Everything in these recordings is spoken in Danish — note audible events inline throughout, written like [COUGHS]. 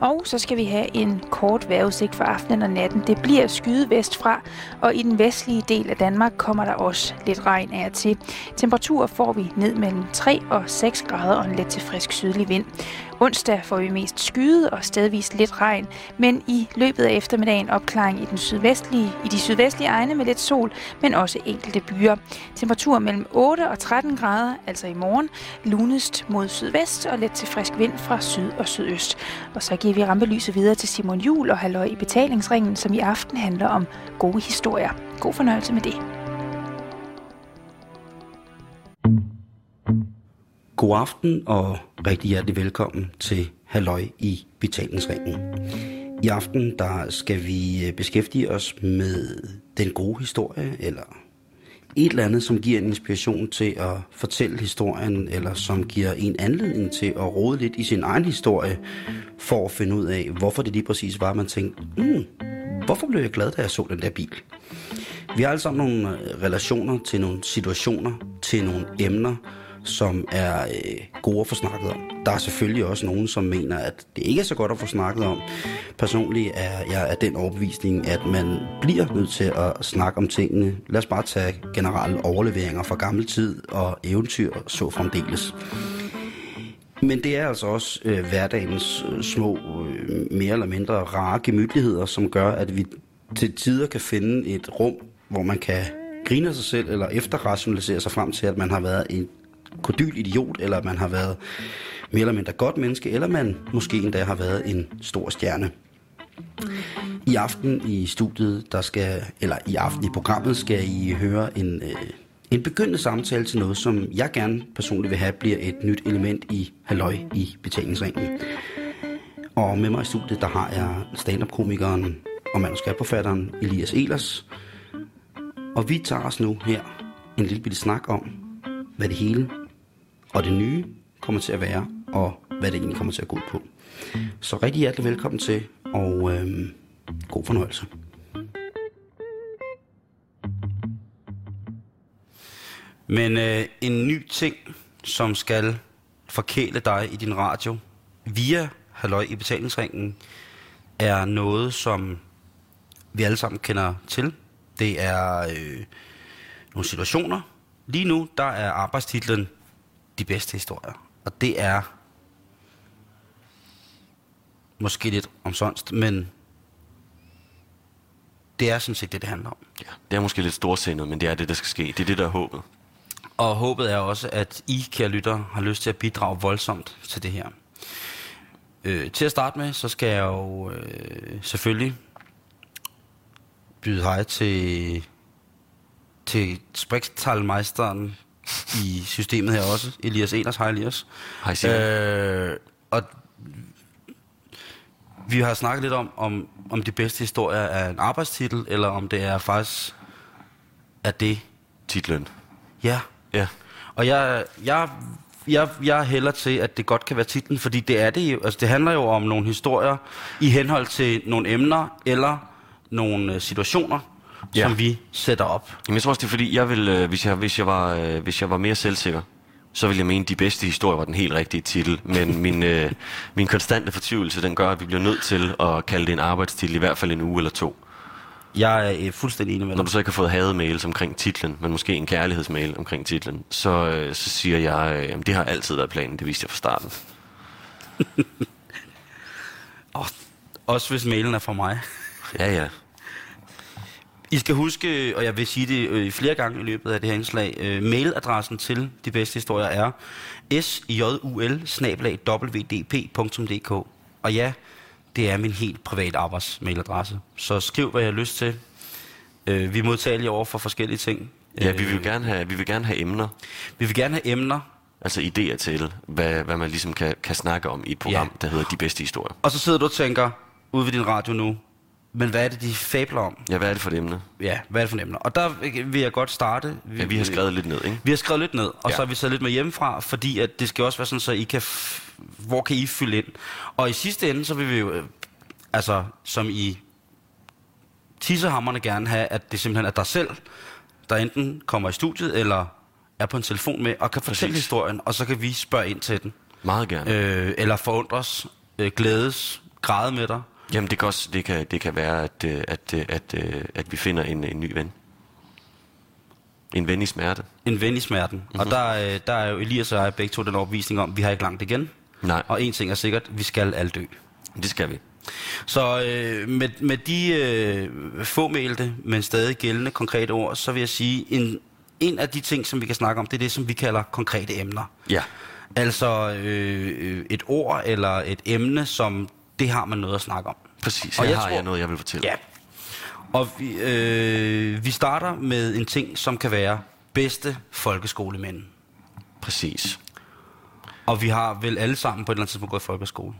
Og så skal vi have en kort vejrudsigt for aftenen og natten. Det bliver skyde vestfra, og i den vestlige del af Danmark kommer der også lidt regn af og til. Temperatur får vi ned mellem 3 og 6 grader og en let til frisk sydlig vind. Onsdag får vi mest skyde og stedvist lidt regn, men i løbet af eftermiddagen opklaring i, den sydvestlige, i de sydvestlige egne med lidt sol, men også enkelte byer. Temperatur mellem 8 og 13 grader, altså i morgen, lunest mod sydvest og let til frisk vind fra syd og sydøst. Og så giver vi rampelyset videre til Simon Jul og Halløj i betalingsringen, som i aften handler om gode historier. God fornøjelse med det. God aften og rigtig hjertelig velkommen til Halløj i betalingsringen. I aften der skal vi øh, beskæftige os med den gode historie, eller et eller andet, som giver en inspiration til at fortælle historien, eller som giver en anledning til at rode lidt i sin egen historie, for at finde ud af, hvorfor det lige præcis var, man tænkte, mm, hvorfor blev jeg glad, da jeg så den der bil? Vi har alle sammen nogle øh, relationer til nogle situationer, til nogle emner, som er øh, gode at få snakket om. Der er selvfølgelig også nogen, som mener, at det ikke er så godt at få snakket om. Personligt er jeg af den overbevisning, at man bliver nødt til at snakke om tingene. Lad os bare tage generelle overleveringer fra gammel tid og eventyr så fremdeles. Men det er altså også øh, hverdagens øh, små, øh, mere eller mindre rare gemytligheder, som gør, at vi til tider kan finde et rum, hvor man kan grine sig selv, eller efterrationalisere sig frem til, at man har været en kodyl idiot, eller man har været mere eller mindre godt menneske, eller man måske endda har været en stor stjerne. I aften i studiet, der skal, eller i aften i programmet, skal I høre en, øh, en begyndende samtale til noget, som jeg gerne personligt vil have, bliver et nyt element i halløj i betalingsringen. Og med mig i studiet, der har jeg stand-up-komikeren og manuskriptforfatteren Elias Elers. Og vi tager os nu her en lille bitte snak om, hvad det hele og det nye kommer til at være, og hvad det egentlig kommer til at gå ud på. Så rigtig hjertelig velkommen til, og øh, god fornøjelse. Men øh, en ny ting, som skal forkæle dig i din radio via Halløj i betalingsringen, er noget, som vi alle sammen kender til. Det er øh, nogle situationer. Lige nu, der er arbejdstitlen de bedste historier. Og det er måske lidt omsonst, men det er sådan set det, det handler om. Ja, det er måske lidt storsindet, men det er det, der skal ske. Det er det, der er håbet. Og håbet er også, at I, kære lytter, har lyst til at bidrage voldsomt til det her. Øh, til at starte med, så skal jeg jo øh, selvfølgelig byde hej til, til Sprextalmeisteren i systemet her også, Elias Elers. Hej Elias. Hej Simon. Øh, og vi har snakket lidt om, om, om de bedste historier er en arbejdstitel, eller om det er faktisk er det. Titlen. Ja. Ja. Og jeg, jeg, jeg, jeg hælder til, at det godt kan være titlen, fordi det er det jo. Altså, det handler jo om nogle historier i henhold til nogle emner eller nogle øh, situationer, Ja. som vi sætter op. Jamen, jeg tror også, det er fordi, jeg vil, øh, hvis, jeg, hvis, jeg var, øh, hvis jeg var mere selvsikker, så ville jeg mene, at de bedste historier var den helt rigtige titel. Men [LAUGHS] min, øh, min konstante fortvivlelse, den gør, at vi bliver nødt til at kalde det en arbejdstitel, i hvert fald en uge eller to. Jeg er øh, fuldstændig enig med Når dig. du så ikke har fået hademails omkring titlen, men måske en kærlighedsmail omkring titlen, så, øh, så siger jeg, øh, jamen, det har altid været planen, det vidste jeg fra starten. [LAUGHS] Oh, også hvis mailen er fra mig. Ja, ja. I skal huske, og jeg vil sige det øh, flere gange i løbet af det her indslag, øh, mailadressen til de bedste historier er sjul wdp.dk. Og ja, det er min helt private arbejdsmailadresse. Så skriv, hvad jeg har lyst til. Øh, vi er modtagelige over for forskellige ting. Ja, vi Øh, vil, gerne have, vi vil gerne have emner, vi vil gerne have emner, altså idéer til, hvad, hvad man ligesom kan, kan snakke om i et program, Ja. der hedder De Bedste Historier. og så sidder du og tænker, ude ved din radio nu, men hvad er det, de fabler om? Ja, hvad er det for et emne? Ja, hvad er det for emner? Og der vil jeg godt starte. Ja, vi har skrevet lidt ned, ikke? Vi har skrevet lidt ned, og ja. Så har vi taget lidt med hjemmefra, fordi at det skal også være sådan, så I kan, hvor kan I fylde ind? Og i sidste ende, så vil vi jo, øh, altså som i tissehammerne gerne have, at det simpelthen er dig selv, der enten kommer i studiet, eller er på en telefon med, og kan fortælle Præcis. historien, og så kan vi spørge ind til den. Meget gerne. Øh, eller forundres, øh, glædes, græde med dig. Jamen det kan også det kan, det kan være, at, øh, at, øh, at, at, at vi finder en, en ny ven. En ven i smerte. En ven i smerten. Mm-hmm. Og der, øh, der er jo Elias og jeg begge to den overbevisning om, at vi har ikke langt igen. Nej, Og en ting er sikkert, vi skal alle dø. det skal vi. Så øh, med, med de øh, fåmælte, men stadig gældende konkrete ord, så vil jeg sige, en, en af de ting, som vi kan snakke om, det er det, som vi kalder konkrete emner. Ja. Altså øh, øh, et ord eller et emne, som det har man noget at snakke om. Præcis. Og Her jeg har tror- jeg noget, jeg vil fortælle. Ja. Og vi, øh, vi starter med en ting, som kan være bedste folkeskolemænd. Præcis. Og vi har vel alle sammen på et eller andet tidspunkt gået i folkeskole.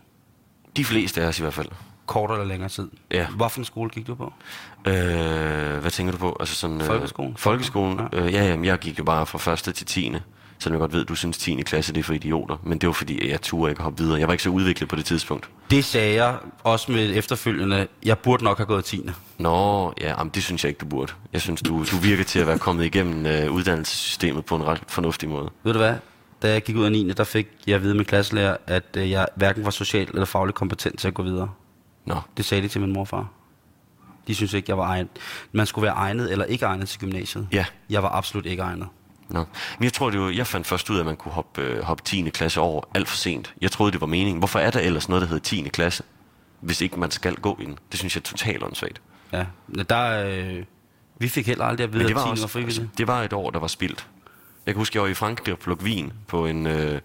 De fleste af os i hvert fald. Kortere eller længere tid. Ja. Hvorfor en skole gik du på? Øh, hvad tænker du på? Altså sådan, øh, Folkeskolen? Folkeskolen? Ja. Øh, ja, jamen, jeg gik jo bare fra første til 10. Selvom jeg godt ved, at du synes 10. klasse det er for idioter. Men det var fordi, jeg turde ikke hoppe videre. Jeg var ikke så udviklet på det tidspunkt. Det sagde jeg også med efterfølgende. Jeg burde nok have gået 10. Nå, ja, jamen, det synes jeg ikke, du burde. Jeg synes, du, du virker til at være kommet igennem øh, uddannelsessystemet på en ret fornuftig måde. Ved du hvad? Da jeg gik ud af 9. der fik jeg at vide min klasselærer, at øh, jeg hverken var socialt eller fagligt kompetent til at gå videre. Nå, Det sagde de til min morfar. De synes ikke, jeg var egnet. Man skulle være egnet eller ikke egnet til gymnasiet. Ja. Jeg var absolut ikke egnet. Nå. Men jeg tror, det var, jeg fandt først ud af, at man kunne hoppe, øh, hoppe 10. klasse over alt for sent. Jeg troede, det var meningen. Hvorfor er der ellers noget, der hedder 10. klasse, hvis ikke man skal gå i den? Det synes jeg er totalt åndssvagt. Ja, der, øh, vi fik heller aldrig at vide, at var, 10 var frivilligt. altså, det var et år, der var spildt. Jeg kan huske, jeg var i Frankrig og plukke vin på en... Øh,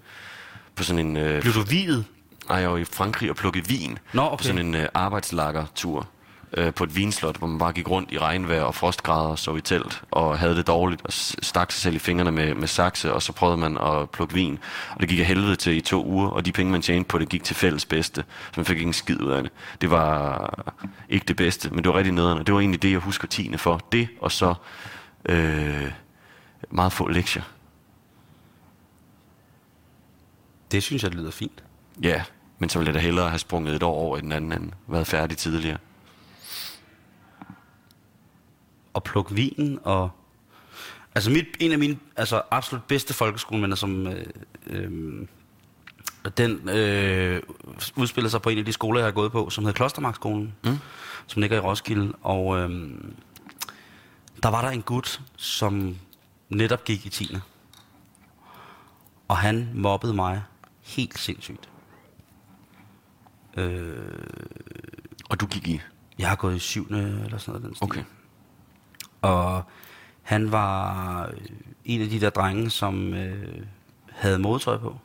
på sådan en... Øh, Blev du videt? nej, jeg var i Frankrig og plukke vin. Nå, På okay. sådan en øh, arbejdslagertur øh, på et vinslot, hvor man bare gik rundt i regnvejr og frostgrader og sov i telt og havde det dårligt og stak sig selv i fingrene med, med sakse, og så prøvede man at plukke vin. Og det gik af helvede til i to uger, og de penge, man tjente på det, gik til fælles bedste. Så man fik ikke en skid ud af det. Det var ikke det bedste, men det var rigtig nederen, og det var egentlig det, jeg husker tiende for. Det, og så øh, meget få lektier. Det synes jeg, det lyder fint. Ja, men så ville jeg da hellere have sprunget et år over i den anden end været færdig tidligere. At plukke vinen og... Altså mit, en af mine altså, absolut bedste folkeskoleminder, som... Øh, øh, den øh, udspiller sig på en af de skoler, jeg har gået på, som hedder Klostermarkskolen, mm. som ligger i Roskilde. Og øh, der var der en gut, som netop gik i 10. Og han mobbede mig helt sindssygt. Øh, Og du gik i? jeg har gået i 7. eller sådan noget. Den stil. Okay. Og han var øh, en af de der drenge, som øh, havde modetøj på.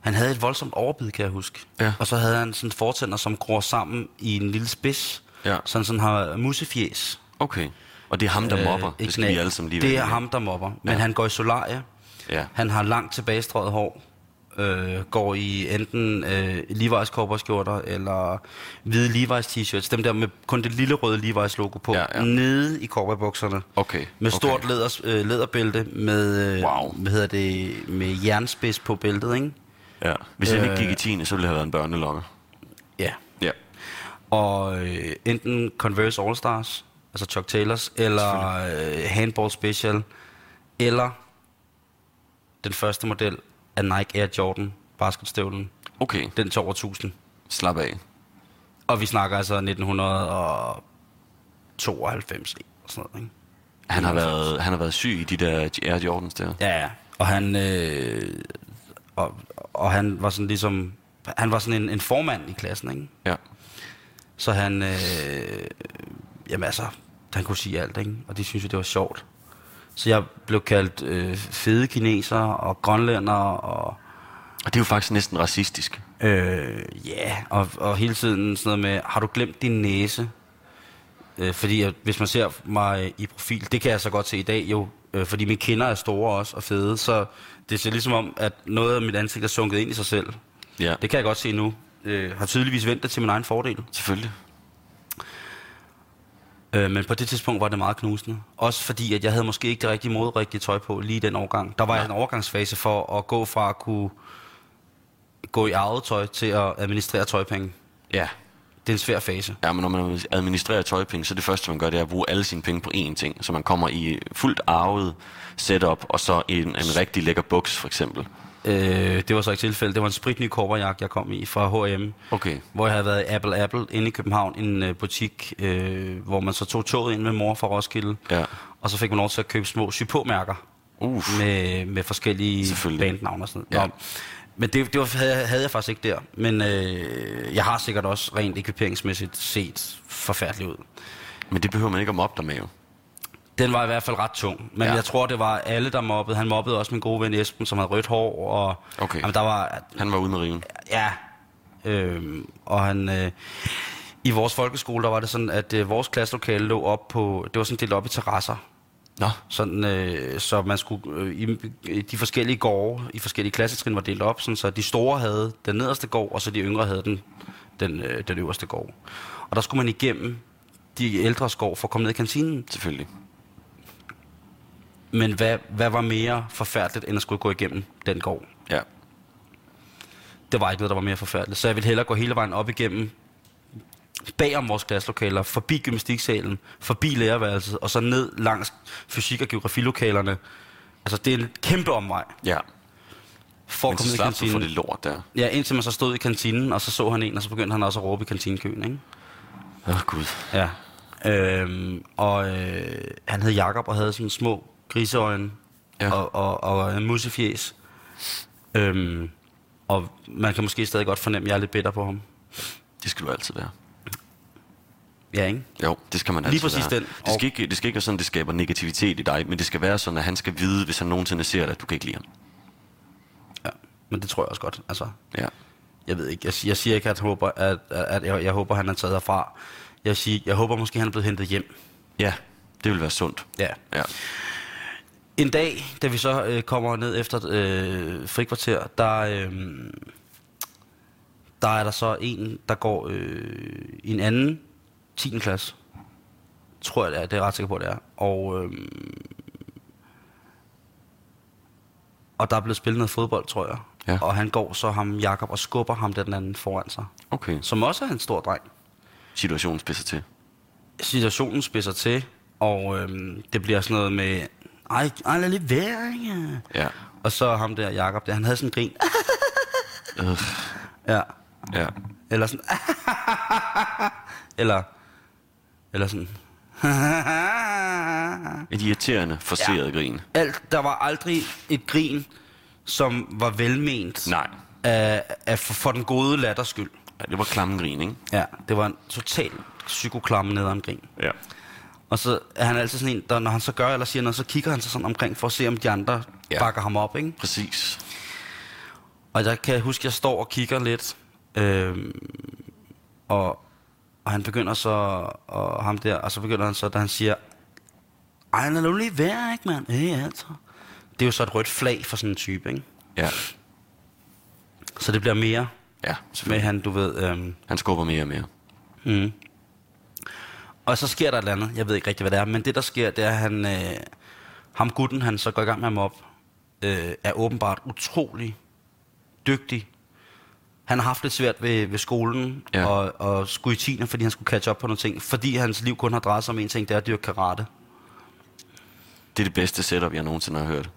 Han havde et voldsomt overbid, kan jeg huske. Ja. Og så havde han sådan fortænder, som gror sammen i en lille spids. Ja. Sådan sådan har musefjes. Okay. Og det er ham, der mobber. Øh, det skal vi alle sammen lige Det er ham, der mobber. Men Ja. han går i solarie. Ja. Han har langt tilbagestrøget hår. Øh, går i enten øh, Levi's cowboyskjorter eller hvide Levi's t-shirts. Dem der med kun det lille røde Levi's logo på. Ja, ja. Nede i cowboybukserne. Okay. Med stort okay. læders, øh, læderbælte med, øh, Wow. hvad hedder det, med jernspids på bæltet, ikke? Ja. Hvis ikke Øh. gik i 10. så ville det have været en børnelonger. Ja. Ja. Og øh, enten Converse All Stars, altså Chuck Taylors, eller øh, Handball Special, eller den første model af Nike Air Jordan basketstøvlen. Okay. Den til over 1000. Slap af. Og vi snakker altså 1992 og sådan noget, ikke? Han har, været, han har været syg i de der Air Jordans der. Ja, ja. Og han, øh, og, og han var sådan ligesom, han var sådan en, en formand i klassen, ikke? Ja. Så han, øh, jamen altså, han kunne sige alt, ikke? Og det synes jeg, det var sjovt. Så jeg blev kaldt øh, fede kineser og grønlænder og Og det er jo faktisk næsten racistisk. øh, ja, og, og hele tiden sådan noget med, har du glemt din næse? Øh, fordi at, hvis man ser mig i profil, det kan jeg så godt se i dag jo, øh, fordi mine kinder er store også og fede, så det ser ligesom om, at noget af mit ansigt er sunket ind i sig selv. Ja. Det kan jeg godt se nu. Øh, har tydeligvis vendt det til min egen fordel. Selvfølgelig. Øh, men på det tidspunkt var det meget knusende. Også fordi, at jeg havde måske ikke det rigtige moderigtige tøj på lige den overgang. Der var en overgangsfase for at gå fra at kunne gå i eget tøj til at administrere tøjpenge. Ja. Det er en svær fase. Ja, men når man administrerer tøjpenge, så det første, man gør, det er at bruge alle sine penge på én ting. Så man kommer i fuldt arvet setup, og så en, en rigtig lækker buks, for eksempel. Øh, det var så ikke tilfælde. Det var en spritny korperjagt, jeg kom i fra H&M. Okay. Hvor jeg havde været i Apple Apple inde i København, en øh, butik, øh, hvor man så tog toget ind med mor fra Roskilde. Ja. Og så fik man lov til at købe små sypåmærker Uff. med, med forskellige bandnavne og sådan Ja. noget. Nå, Men det, det var, havde, jeg- havde jeg faktisk ikke der. Men øh, jeg har sikkert også rent ekviperingsmæssigt set forfærdeligt ud. Men det behøver man ikke at mobbe dig med, jo. Den var i hvert fald ret tung. Men Ja. jeg tror, det var alle, der mobbede. Han mobbede også min gode ven Esben, som havde rødt hår. Og, Okay. Jamen, der var... Han var ude med riven. Ja. Øhm, og han... Øh, I vores folkeskole, der var det sådan, at øh, vores klasselokale lå op på... Det var sådan delt op i terrasser. Nå. Sådan, øh, så man skulle... Øh, i, de forskellige gårde, i forskellige klassetrin var delt op, sådan, så de store havde den nederste gård, og så de yngre havde den, den, øh, den øverste gård. Og der skulle man igennem de ældre gård for at komme ned i kantinen. Selvfølgelig. Men hvad, hvad var mere forfærdeligt, end at skulle gå igennem den gård? Ja. Det var ikke noget, der var mere forfærdeligt. Så jeg ville hellere gå hele vejen op igennem bagom vores klasselokaler, forbi gymnastiksalen, forbi lærerværelset, og så ned langs fysik- og geografilokalerne. Altså, det er en kæmpe omvej Ja. for Men at komme så ned i slap du for kantinen. det lort der. Ja, indtil man så stod i kantinen, og så så han en, og så begyndte han også at råbe i kantinekøen, ikke? Åh, oh, Gud. Ja. Øhm, og øh, han hed Jakob og havde sådan små griseøjne Ja. ja. og, og, og en musefjes. Øhm, og man kan måske stadig godt fornemme, at jeg er lidt bitter på ham. Det skal du altid være. Ja, ikke? Jo, det skal man Lige altid præcis være. den. Det skal, ikke, det skal ikke være sådan, det skaber negativitet i dig, men det skal være sådan, at han skal vide, hvis han nogensinde ser dig, at du kan ikke lide ham. Ja. Men det tror jeg også godt. Altså, Ja. jeg ved ikke. Jeg, jeg siger ikke, at, jeg håber, at, at jeg, jeg håber, han er taget herfra. Jeg, siger, jeg håber måske, han er blevet hentet hjem. Ja, det vil være sundt. Ja. Ja. En dag, da vi så øh, kommer ned efter øh, frikvarter, der, øh, der er der så en, der går øh, i en anden 10. klasse. Tror jeg, det er. Det er jeg ret sikker på, det er. Og, øh, og der er blevet spillet noget fodbold, tror jeg. Ja. Og han går så ham, Jakob og skubber ham den anden foran sig. Okay. Som også er en stor dreng. Situationen spidser til. situationen spidser til, og øhm, det bliver sådan noget med, ej, ej lad lidt være, ikke? Ja. Og så ham der, Jakob der, han havde sådan en grin. Øh, ja. ja. Eller sådan, [LAUGHS] eller, eller sådan, [LAUGHS] Et irriterende, forceret ja. grin. alt, der var aldrig et grin, som var velment Nej. af, af for, for den gode latters skyld. Ja, det var klamme grin, ikke? Ja, det var en total psykoklamme nederen grin. Ja. Og så er han altid sådan en, der når han så gør eller siger noget, så kigger han sig sådan omkring for at se, om de andre Ja. bakker ham op, ikke? Præcis. Og der kan jeg huske, at jeg står og kigger lidt, øhm, og, og han begynder så, og ham der, og så begynder han så, da han siger, ej, lad nu lige være, ikke, mand? Ja, altså. Det er jo så et rødt flag for sådan en type, ikke? Ja. Så det bliver mere Ja, med selvfølgelig. han, du ved, øhm, Han skubber mere og mere. Mm. Og så sker der et eller andet, jeg ved ikke rigtig, hvad det er, men det der sker, det er, at han, øh, ham gutten, han så går i gang med at mobbe, øh, er åbenbart utrolig dygtig. Han har haft lidt svært ved, ved skolen Ja. og, og skulle i tiende, fordi han skulle catch up på nogle ting, fordi hans liv kun har drejet sig om en ting, det er at dyrke karate. Det er det bedste setup, jeg nogensinde har hørt.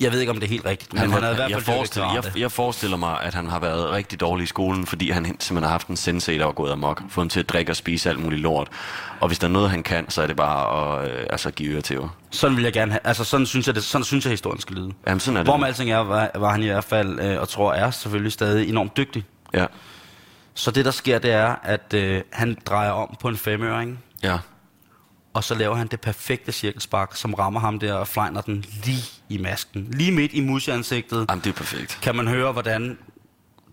Jeg ved ikke, om det er helt rigtigt, men han, han har i hvert jeg, fald dyrket forestiller, jeg, jeg forestiller mig, at han har været rigtig dårlig i skolen, fordi han simpelthen har haft en sensei, der var gået amok. Fået ham til at drikke og spise alt muligt lort. Og hvis der er noget, han kan, så er det bare at øh, altså, give øre til. Jo. Sådan vil jeg gerne have, altså sådan synes jeg, det, sådan synes jeg historien skal lyde. Jamen, sådan er det. Hvor med alting er, var, var han i hvert fald, øh, og tror er selvfølgelig stadig enormt dygtig. Ja. Så det, der sker, det er, at øh, han drejer om på en femøring, Ja. Og så laver han det perfekte cirkelspark, som rammer ham der og flejner den lige i masken. Lige midt i museansigtet Jamen, det er perfekt. kan man høre, hvordan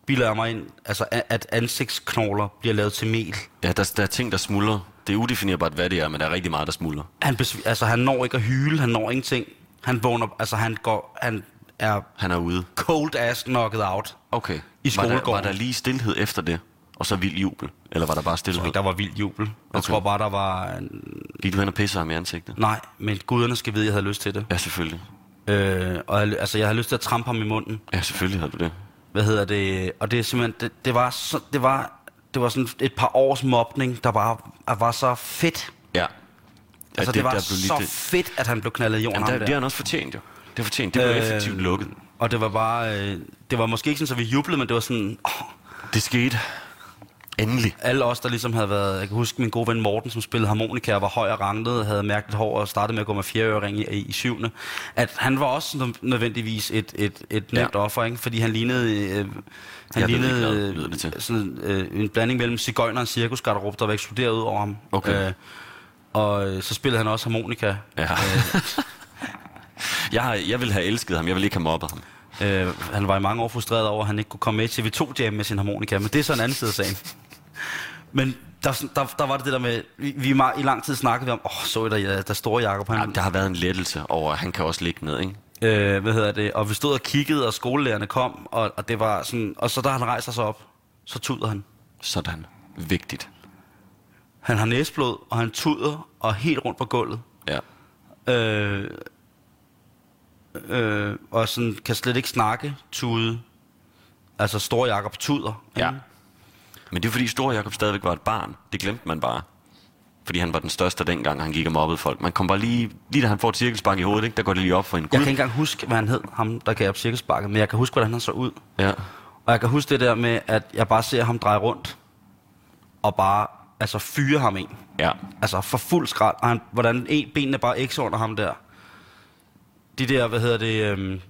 biler mig ind, altså at ansigtsknogler bliver lavet til mel. Ja, der, der er ting, der smuldrer. Det er udefinerbart, hvad det er, men der er rigtig meget, der smuldrer. Han, besv- altså, han når ikke at hyle, han når ingenting. Han vågner, altså han går, han er Han er ude. cold ass knocked out. Okay. I var der, skolegården. var der lige stillhed efter det? Og så vild jubel? Eller var der bare Jeg tror ikke, der var vild jubel. Jeg Okay. tror bare, der var... En... Gik du hen og pissede ham i ansigtet? Nej, men guderne skal vide, at jeg havde lyst til det. Ja, selvfølgelig. Øh, og jeg, altså, jeg havde lyst til at trampe ham i munden. Ja, selvfølgelig havde du det. Hvad hedder det? Og det er simpelthen, det, det var, så, det var, det var sådan et par års mobning, der bare var så fedt. Ja. Altså, Ja, det, var der blev så det- fedt, at han blev knaldet i jorden. Jamen, det, der. det har han også fortjent, jo. Det fortjent. Det var Øh, effektivt lukket. Og det var bare... Øh, det var måske ikke sådan, at vi jublede, men det var sådan... Oh, Det skete. Endelig. alle os, der ligesom havde været... Jeg kan huske min gode ven Morten, som spillede harmonika og var høj og randet, havde mærkeligt hår og startede med at gå med fjerdeøring i, i, i syvende. At han var også nø- nødvendigvis et, et, et nemt Ja. offer, ikke? fordi han lignede... Øh, han ikke, lignede det til. sådan, øh, en blanding mellem cigøjner og cirkusgarderob, der var eksploderet ud over ham. Okay. Øh, og øh, så spillede han også harmonika. Ja. [LAUGHS] jeg, har, jeg ville have elsket ham, jeg ville ikke have mobbet ham. Øh, han var i mange år frustreret over, at han ikke kunne komme med til TV2 Jam med sin harmonika, men det er så en anden side af sagen. Men der, der, der var det det der med, vi, vi meget, i lang tid snakkede vi om, åh, så I der, der store Jacob, han, Jamen, der har været en lettelse over, at han kan også ligge ned, ikke? øh, hvad hedder det, og vi stod og kiggede, og skolelærerne kom, og, og det var sådan, og så da han rejser sig op, så tuder han. Sådan. Vigtigt. Han har næsblod, og han tuder, og helt rundt på gulvet. Ja. Øh, øh, og sådan kan slet ikke snakke, tude. Altså store Jacob tuder. Ja. ikke? Men det er fordi Stor Jakob stadigvæk var et barn. Det glemte man bare. Fordi han var den største dengang, han gik og mobbede folk. Man kom bare lige, lige da han får et cirkelspark i hovedet, ikke? der går det lige op for en Jeg gud. kan ikke engang huske, hvad han hed, ham der gav op cirkelsparket, men jeg kan huske, hvordan han så ud. Ja. Og jeg kan huske det der med, at jeg bare ser ham dreje rundt, og bare altså fyre ham en. Ja. Altså for fuld skrald, og han, hvordan en, benene bare ikke under ham der. De der, hvad hedder det, øhm,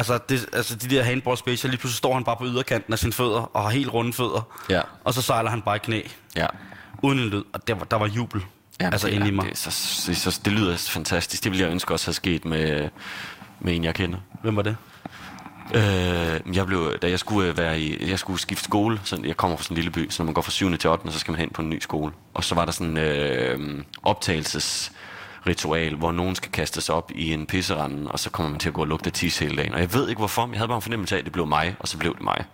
altså, det, altså de der handball special, lige pludselig står han bare på yderkanten af sine fødder, og har helt runde fødder. Ja. Og så sejler han bare i knæ, Ja. uden en lyd, og der var, der var jubel. Jamen, altså det, inde i mig. Det, så, så, så, det lyder fantastisk. Det ville jeg ønske også have sket med, med en, jeg kender. Hvem var det? Øh, jeg blev, da jeg skulle øh, være i, jeg skulle skifte skole, så jeg kommer fra sådan en lille by, så når man går fra 7. til 8. så skal man hen på en ny skole. Og så var der sådan en øh, optagelsesritual, hvor nogen skal kaste sig op i en pisserande, og så kommer man til at gå og lugte af tis hele dagen. Og jeg ved ikke hvorfor, men jeg havde bare en fornemmelse af, at det blev mig, og så blev det mig.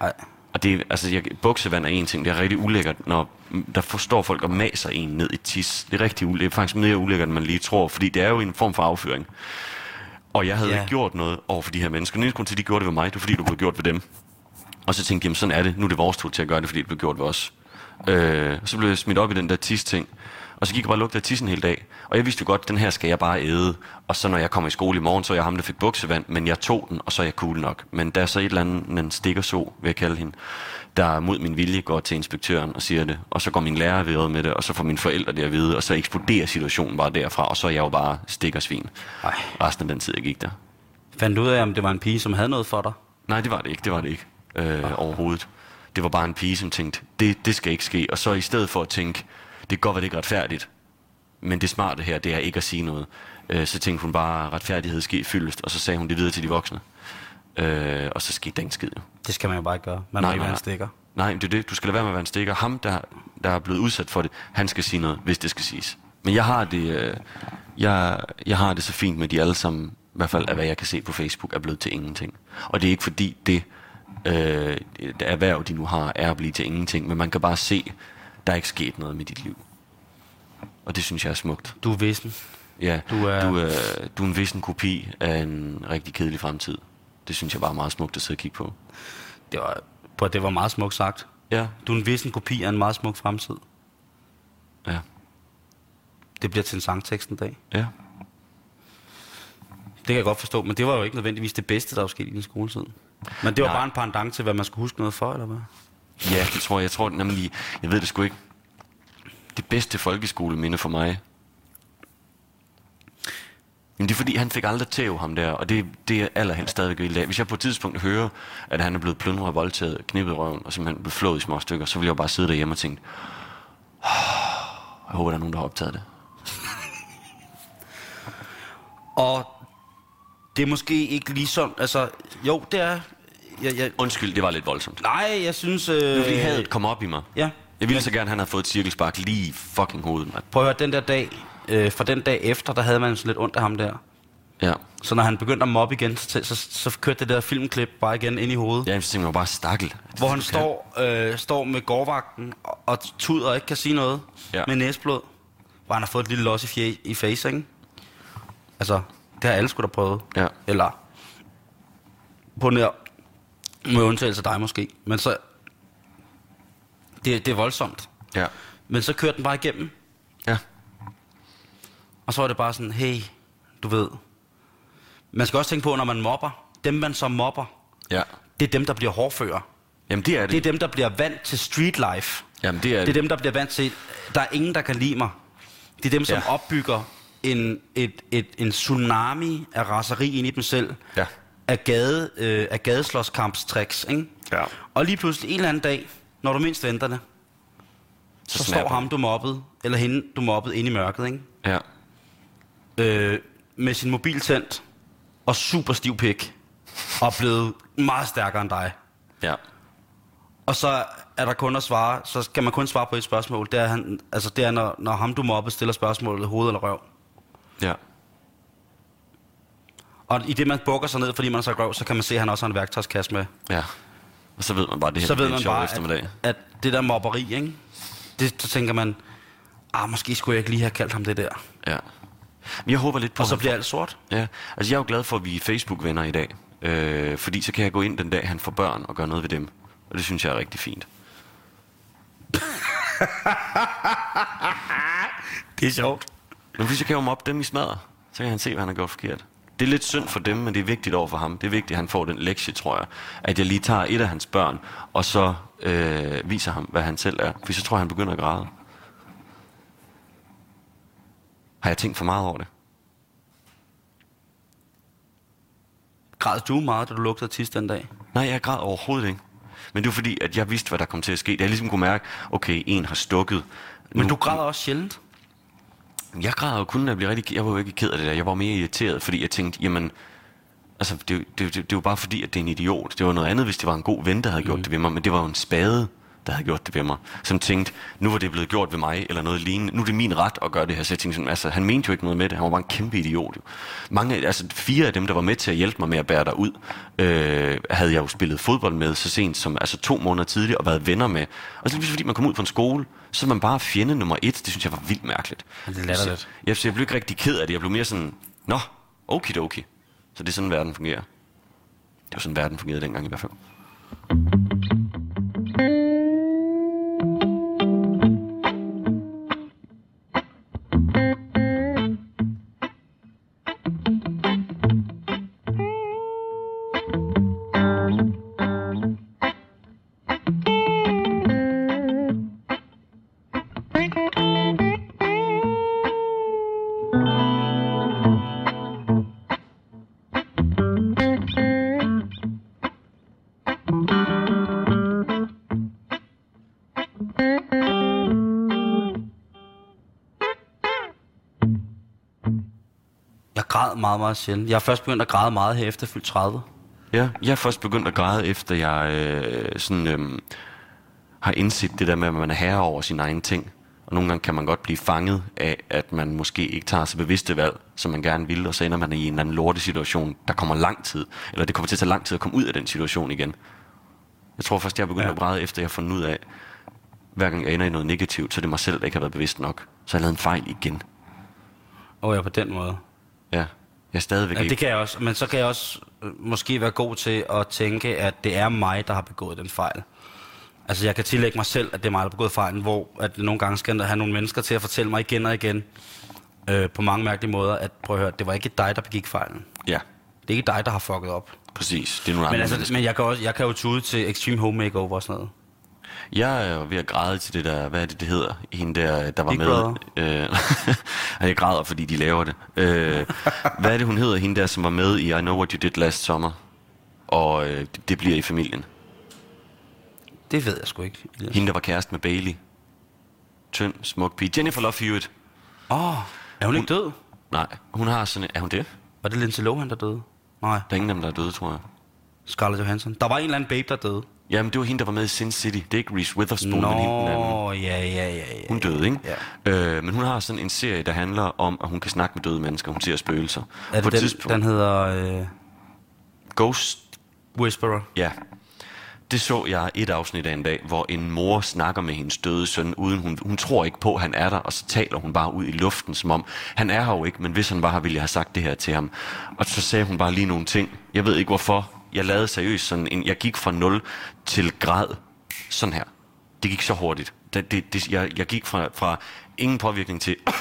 Ej. Og det, altså, jeg, buksevand er en ting, det er rigtig ulækkert, når der forstår folk og maser en ned i tis. Det er rigtig ulækkert, det er faktisk mere ulækkert, end man lige tror, fordi det er jo en form for afføring. Og jeg havde Ja. ikke gjort noget over for de her mennesker. Den eneste grund til, at de gjorde det ved mig, det var fordi, du blev gjort ved dem. Og så tænkte jeg, sådan er det. Nu er det vores tur til at gøre det, fordi det blev gjort ved os. Øh, så blev jeg smidt op i den der tis-ting. Og så gik jeg bare og lugte af tissen hele dag. Og jeg vidste jo godt, den her skal jeg bare æde. Og så når jeg kommer i skole i morgen, så jeg ham, der fik buksevand. Men jeg tog den, og så er jeg cool nok. Men der er så et eller andet, en stikker så, vil jeg kalde hende, der mod min vilje går til inspektøren og siger det. Og så går min lærer ved med det, og så får mine forældre det at vide. Og så eksploderer situationen bare derfra, og så er jeg jo bare stikkersvin. Ej. Resten af den tid, jeg gik der. Fandt du ud af, om det var en pige, som havde noget for dig? Nej, det var det ikke. Det var det ikke øh, overhovedet. Det var bare en pige, som tænkte, det, det skal ikke ske. Og så i stedet for at tænke, det kan godt være, det ikke retfærdigt, men det smarte her, det er ikke at sige noget. Øh, så tænkte hun bare, retfærdighed ske fyldest, og så sagde hun det videre til de voksne. Øh, og så skete der ingen skid. jo. Det skal man jo bare ikke gøre. Man må ikke være en stikker. Nej, det er det. Du skal lade være med at være en stikker. Ham, der, der er blevet udsat for det, han skal sige noget, hvis det skal siges. Men jeg har det, øh, jeg, jeg har det så fint med, de alle sammen, i hvert fald af hvad jeg kan se på Facebook, er blevet til ingenting. Og det er ikke fordi det, øh, det erhverv, de nu har, er at blive til ingenting, men man kan bare se, der er ikke sket noget med dit liv. Og det synes jeg er smukt. Du er vissen. Ja, Du er- du, er, du er en vissen kopi af en rigtig kedelig fremtid. Det synes jeg bare er meget smukt at sidde og kigge på. Det var, at det var meget smukt sagt. Ja, Du er en vissen kopi af en meget smuk fremtid. ja, Det bliver til en sangtekst en dag. ja. Det kan jeg godt forstå, men det var jo ikke nødvendigvis det bedste, der var sket i din skoletid. Men det var Nej. bare en pendant til, hvad man skulle huske noget for, eller hvad? Ja, det tror jeg. Jeg tror nemlig, jeg ved det sgu ikke. Det bedste folkeskoleminde for mig. Men det er fordi, han fik aldrig tæv ham der, og det, det er allerhelst stadigvæk vildt af. Hvis jeg på et tidspunkt hører, at han er blevet plyndret og voldtaget, knippet i røven, og simpelthen blevet flået i små stykker, så vil jeg bare sidde derhjemme og tænke, "Åh, jeg håber, der er nogen, der har optaget det. Og det er måske ikke lige sådan, altså, jo, det er... Jeg, jeg, Undskyld, det var lidt voldsomt. nej, jeg synes... Øh, var fordi hadet kom op i mig. Ja. Jeg ville så gerne, at han havde fået et cirkelspark lige i fucking hovedet, mand. Prøv at høre, den der dag, øh, fra den dag efter, der havde man sådan lidt ondt af ham der. Ja. Så når han begyndte at mobbe igen, så, så, så kørte det der filmklip bare igen ind i hovedet. Ja, så tænkte jeg bare stakkel. Hvor han står, øh, står med gårdvagten og, og tuder og ikke kan sige noget Ja. med næsblod. Hvor han har fået et lille los i, fje, i face, ikke? Altså, det har alle skulle da prøvet. Ja. Eller på nær, med undtagelse af dig måske. Men så, det, det er voldsomt. Ja. Men så kørte den bare igennem, Ja. og så var det bare sådan, hey, du ved, Man skal også tænke på, når man mobber, dem man så mobber, Ja. det er dem, der bliver hårdfører. Jamen, det er det. Det er dem, der bliver vant til street life. Jamen, det er Det er dem, der bliver vant til, der er ingen, der kan lide mig. Det er dem, som Ja. opbygger en, et, et, en tsunami af raseri ind i dem selv. Ja. Af, gade, øh, af gadeslåskampstricks, ikke? Ja. Og lige pludselig en eller anden dag, når du mindst venter det, så, så står ham, du mobbede, eller hende, du mobbede, inde i mørket, ikke? Ja. øh, med sin mobil tændt og super stiv pik og blevet meget stærkere end dig. Ja. Og så er der kun at svare, så skal man kun svare på et spørgsmål. Det er, han, altså det er når, når ham du mobber stiller spørgsmålet hoved eller røv. Ja. Og i det man bukker sig ned, fordi man er så røv, så kan man se, at han også har en værktøjskasse med. Ja. Og så ved man bare, at det her Så ved man bare, eftermiddag. at, at det der mobberi, ikke? Det, så tænker man, ah, måske skulle jeg ikke lige have kaldt ham det der. Ja. Men jeg håber lidt på, Og så bliver alt sort. Ja, altså jeg er jo glad for, at vi er Facebook-venner i dag. Øh, fordi så kan jeg gå ind den dag, han får børn og gøre noget ved dem. Og det synes jeg er rigtig fint. [LAUGHS] Det er sjovt. Men hvis jeg kan jo mobbe dem i smadre, så kan han se, hvad han har gjort forkert. Det er lidt synd for dem, men det er vigtigt over for ham. Det er vigtigt, at han får den lektie, tror jeg. At jeg lige tager et af hans børn, og så øh, viser ham, hvad han selv er. For så tror jeg, han begynder at græde. Har jeg tænkt for meget over det? Græd du meget, da du lugtede tis den dag? Nej, jeg græd overhovedet ikke. Men det var fordi, at jeg vidste, hvad der kom til at ske. Jeg ligesom kunne mærke, okay, en har stukket. Men Nu- du græder også sjældent. Jeg græd jo kun, når jeg blev rigtig... Jeg var jo ikke ked af det der. Jeg var mere irriteret, fordi jeg tænkte, jamen... Altså, det, det, det, det jo bare fordi, at det er en idiot. Det var noget andet, hvis det var en god ven, der havde gjort Mm. det ved mig. Men det var jo en spade, der havde gjort det ved mig. Som tænkte, nu var det blevet gjort ved mig, eller noget lignende. Nu er det min ret at gøre det her. Så jeg tænkte sådan, altså, han mente jo ikke noget med det. Han var bare en kæmpe idiot. Jo. Mange, altså, fire af dem, der var med til at hjælpe mig med at bære dig ud, øh, havde jeg jo spillet fodbold med så sent som altså, to måneder tidligere og været venner med. Og så lige fordi man kom ud på en skole, så er man bare fjende nummer et. Det synes jeg var vildt mærkeligt. Det er. Så, jeg, så jeg blev ikke rigtig ked af det. Jeg blev mere sådan, nå, okidoki. Så det er sådan, verden fungerer. Det var sådan, verden fungerede dengang i hvert fald. Græd meget, meget sjældent. Jeg er først begyndt at græde meget her efter fyldt 30. Ja, jeg er først begyndt at græde, efter jeg øh, sådan, øh, har indset det der med, at man er herre over sine egne ting. Og nogle gange kan man godt blive fanget af, at man måske ikke tager så bevidste valg, som man gerne vil, og så ender man i en eller anden lortesituation, der kommer lang tid. Eller det kommer til at tage lang tid at komme ud af den situation igen. Jeg tror først, jeg er begyndt Ja. at græde, efter jeg har fundet ud af, hver gang jeg ender i noget negativt, så er det mig selv, der ikke har været bevidst nok. Så har jeg lavet en fejl igen. Og ja, på den måde. Ja, jeg er stadigvæk Ja, ikke... det kan jeg også. Men så kan jeg også øh, måske være god til at tænke, at det er mig, der har begået den fejl. Altså, jeg kan tillægge mig selv, at det er mig, der har begået fejlen, hvor at nogle gange skal der have nogle mennesker til at fortælle mig igen og igen, øh, på mange mærkelige måder, at prøv at høre, det var ikke dig, der begik fejlen. Ja, Det er ikke dig, der har fucket op. præcis. Det er nogle Men, andre altså, mennesker. men jeg, kan også, jeg kan jo tude til Extreme Home Makeover og sådan noget. Jeg er ved at græde til det der, hvad er det, det hedder? Hende der, der var Big med. Brother. Øh, [LAUGHS] jeg græder, fordi de laver det. Øh, [LAUGHS] hvad er det, hun hedder? Hende der, som var med i I Know What You Did Last Summer. Og øh, det, det bliver i familien. Det ved jeg sgu ikke. Hende, der var kæreste med Bailey. Tynd, smuk pige. Jennifer Love Hewitt. Åh, oh, er hun ikke død? Nej, hun har sådan... Er hun det? Var det Lindsay Lohan, der døde? Nej, Der er ingen af dem, der er døde, tror jeg. Scarlett Johansson. Der var en eller anden babe, der døde. Jamen, det var hende, der var med i Sin City. Det er ikke Reese Witherspoon, Nå, men hende den anden. ja, ja, ja, ja. Hun døde, ikke? Ja. Øh, men hun har sådan en serie, der handler om, at hun kan snakke med døde mennesker. Hun ser spøgelser. Er På det et den, tidspunkt- den hedder øh, Ghost Whisperer? Ja. Det så jeg et afsnit af en dag, hvor en mor snakker med hendes døde søn, uden hun, hun tror ikke på, at han er der, og så taler hun bare ud i luften, som om, han er her jo ikke, men hvis han var her, ville jeg have sagt det her til ham. Og så sagde hun bare lige nogle ting. Jeg ved ikke hvorfor. Jeg lavede seriøst sådan en, jeg gik fra 0 til grad, sådan her. Det gik så hurtigt. Det, det, det, jeg, jeg gik fra, fra ingen påvirkning til, [COUGHS]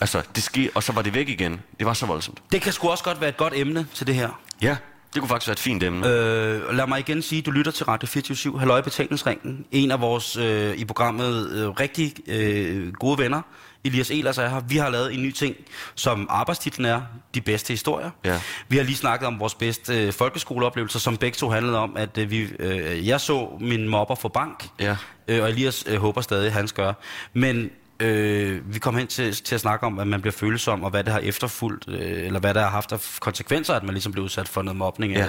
Altså, det sker, og så var det væk igen. Det var så voldsomt. Det kan sgu også godt være et godt emne til det her. Ja, det kunne faktisk være et fint emne. Øh, lad mig igen sige, du lytter til Radio 24 Halløj Betalingsringen. En af vores øh, i programmet øh, rigtig øh, gode venner, Elias Elers er her. Vi har lavet en ny ting, som arbejdstitlen er De bedste historier. Ja. Vi har lige snakket om vores bedste øh, folkeskoleoplevelser, som begge to handlede om, at øh, vi, øh, jeg så min mobber få bank, Ja. øh, og Elias øh, håber stadig, at han skal gøre. Men øh, vi kom hen til, til at snakke om, at man bliver følsom, og hvad det har efterfulgt, øh, eller hvad der har haft af konsekvenser, at man ligesom blev udsat for noget mobning. Ja.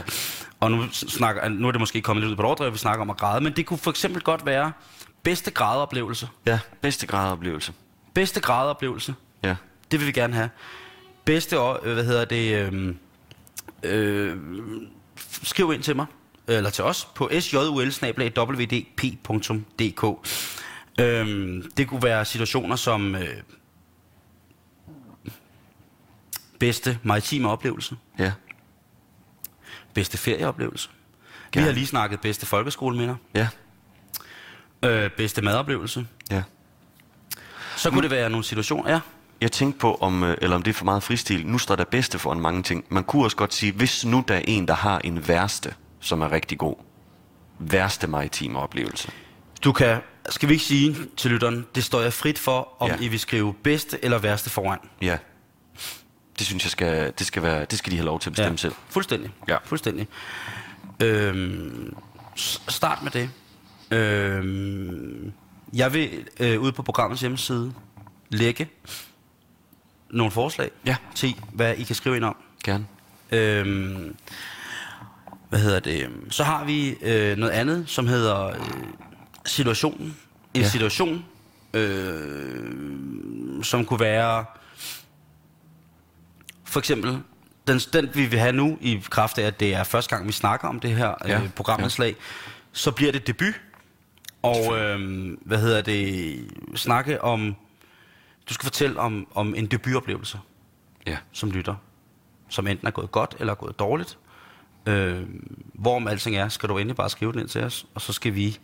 Og nu, snakker, nu er det måske kommet lidt ud på et overdrev, vi snakker om at græde, men det kunne for eksempel godt være bedste gradeoplevelse. Ja, bedste grad oplevelse. Bedste gradeoplevelse. Ja. Det vil vi gerne have. Bedste, år- øh, hvad hedder det, øh, øh, skriv ind til mig, eller til os, på sjul-wdp.dk. Øh, det kunne være situationer som øh, bedste maritime oplevelse, Ja. bedste ferieoplevelse. Vi Gerne. har lige snakket bedste folkeskoleminder, Ja. øh, bedste madoplevelse. Så kunne det være nogle situationer, ja. Jeg tænkte på, om, øh, eller om det er for meget fristil. Nu står der bedste for en mange ting. Man kunne også godt sige, hvis nu der er en, der har en værste, som er rigtig god. Værste maritime oplevelse. Du kan, skal vi ikke sige til lytteren, det står jeg frit for, om Ja. I vil skrive bedste eller værste foran. Ja. Det synes jeg skal, det skal, være, det skal de have lov til at bestemme ja. selv. Fuldstændig. Ja. Fuldstændig. Øhm, start med det. Øhm, jeg vil øh, ude på programmets hjemmeside lægge nogle forslag Ja. til, hvad I kan skrive ind om. Gerne. Øhm, hvad hedder det? Så har vi øh, noget andet, som hedder øh, situationen. En Ja. ja. situation, øh, som kunne være for eksempel den, den vi vil have nu i kraft af, at det er første gang, vi snakker om det her Ja, øh, programindslag, så bliver det debut. Og øh, hvad hedder det? Snakke om... Du skal fortælle om, om en debutoplevelse Ja. som lytter, som enten er gået godt eller er gået dårligt. Øh, hvorom alting er, skal du endelig bare skrive den ind til os, og så skal vi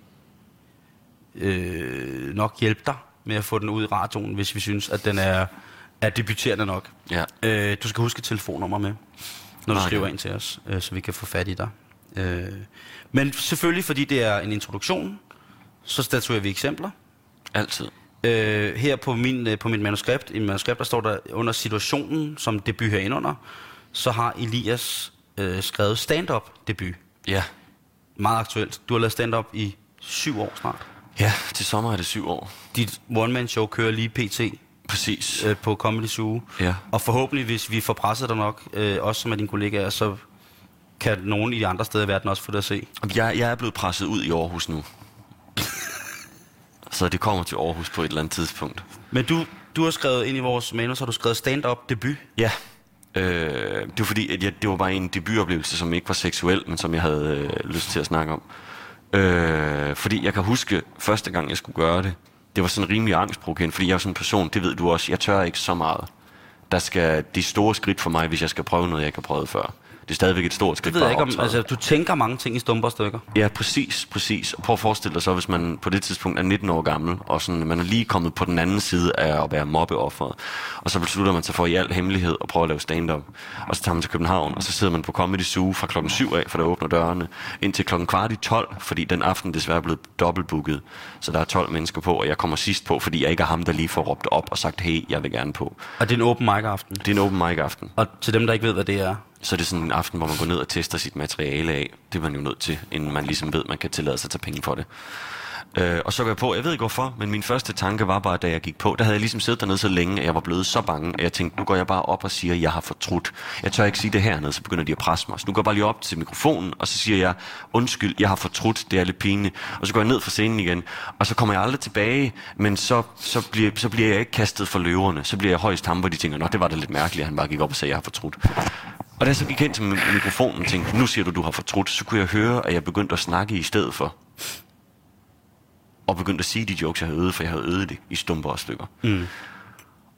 øh, nok hjælpe dig med at få den ud i radioen, hvis vi synes, at den er, er debuterende nok. Ja. Øh, du skal huske telefonnummer med, når du Meget skriver ind til os, øh, så vi kan få fat i dig. Øh, men selvfølgelig, fordi det er en introduktion, så statuerer vi eksempler. Altid. Øh, her på, min, øh, på mit manuskript, i mit manuskript, der står der under situationen, som debut herinde under, så har Elias øh, skrevet stand-up debut. Ja. Meget aktuelt. Du har lavet stand-up i syv år snart. Ja, til sommer er det syv år. Dit one-man-show kører lige pt. Præcis. Øh, på Comedy Zoo. Ja. Og forhåbentlig, hvis vi får presset dig nok, øh, også som er dine kollegaer, så kan nogen i de andre steder i verden også få det at se. Jeg, jeg er blevet presset ud i Aarhus nu. Så det kommer til Aarhus på et eller andet tidspunkt. Men du, du har skrevet ind i vores manus, har du skrevet stand-up debut. Ja. Øh, det var fordi, at jeg, det var bare en debutoplevelse, som ikke var seksuel, men som jeg havde øh, lyst til at snakke om. Øh, fordi jeg kan huske, første gang jeg skulle gøre det, det var sådan rimelig angstprovokerende, fordi jeg er sådan en person, det ved du også, jeg tør ikke så meget. Der skal de store skridt for mig, hvis jeg skal prøve noget, jeg ikke har prøvet før. Det er stadigvæk et stort skridt Det ved jeg ikke om, altså du tænker mange ting i stumper stykker. Ja, præcis, præcis. Og prøv at forestille dig så, hvis man på det tidspunkt er 19 år gammel, og sådan, man er lige kommet på den anden side af at være mobbeofferet, og så beslutter man sig for i al hemmelighed at prøve at lave stand-up. Og så tager man til København, og så sidder man på Comedy Zoo fra klokken 7 af, for der åbner dørene, indtil klokken kvart i 12, fordi den aften desværre er blevet dobbeltbooket. Så der er 12 mennesker på, og jeg kommer sidst på, fordi jeg ikke er ham, der lige får råbt op og sagt, hey, jeg vil gerne på. Og det er en open mic aften. Det er en open mic aften. Og til dem, der ikke ved, hvad det er, så er det sådan en aften, hvor man går ned og tester sit materiale af. Det er man jo nødt til, inden man ligesom ved, at man kan tillade sig at tage penge for det. Øh, og så går jeg på, jeg ved ikke hvorfor, men min første tanke var bare, da jeg gik på, der havde jeg ligesom siddet dernede så længe, at jeg var blevet så bange, at jeg tænkte, nu går jeg bare op og siger, at jeg har fortrudt. Jeg tør ikke sige det hernede, så begynder de at presse mig. Så nu går jeg bare lige op til mikrofonen, og så siger jeg, undskyld, jeg har fortrudt, det er lidt pinligt. Og så går jeg ned fra scenen igen, og så kommer jeg aldrig tilbage, men så, så, bliver, så bliver jeg ikke kastet for løverne. Så bliver jeg højst ham, hvor de tænker, nå, det var da lidt mærkeligt, at han bare gik op og sagde, at jeg har fortrudt. Og da jeg så gik hen til mi- mikrofonen og tænkte, nu siger du, du har fortrudt, så kunne jeg høre, at jeg begyndte at snakke i stedet for. Og begyndte at sige de jokes, jeg havde øvet, for jeg havde øvet det i stumper og stykker. Mm.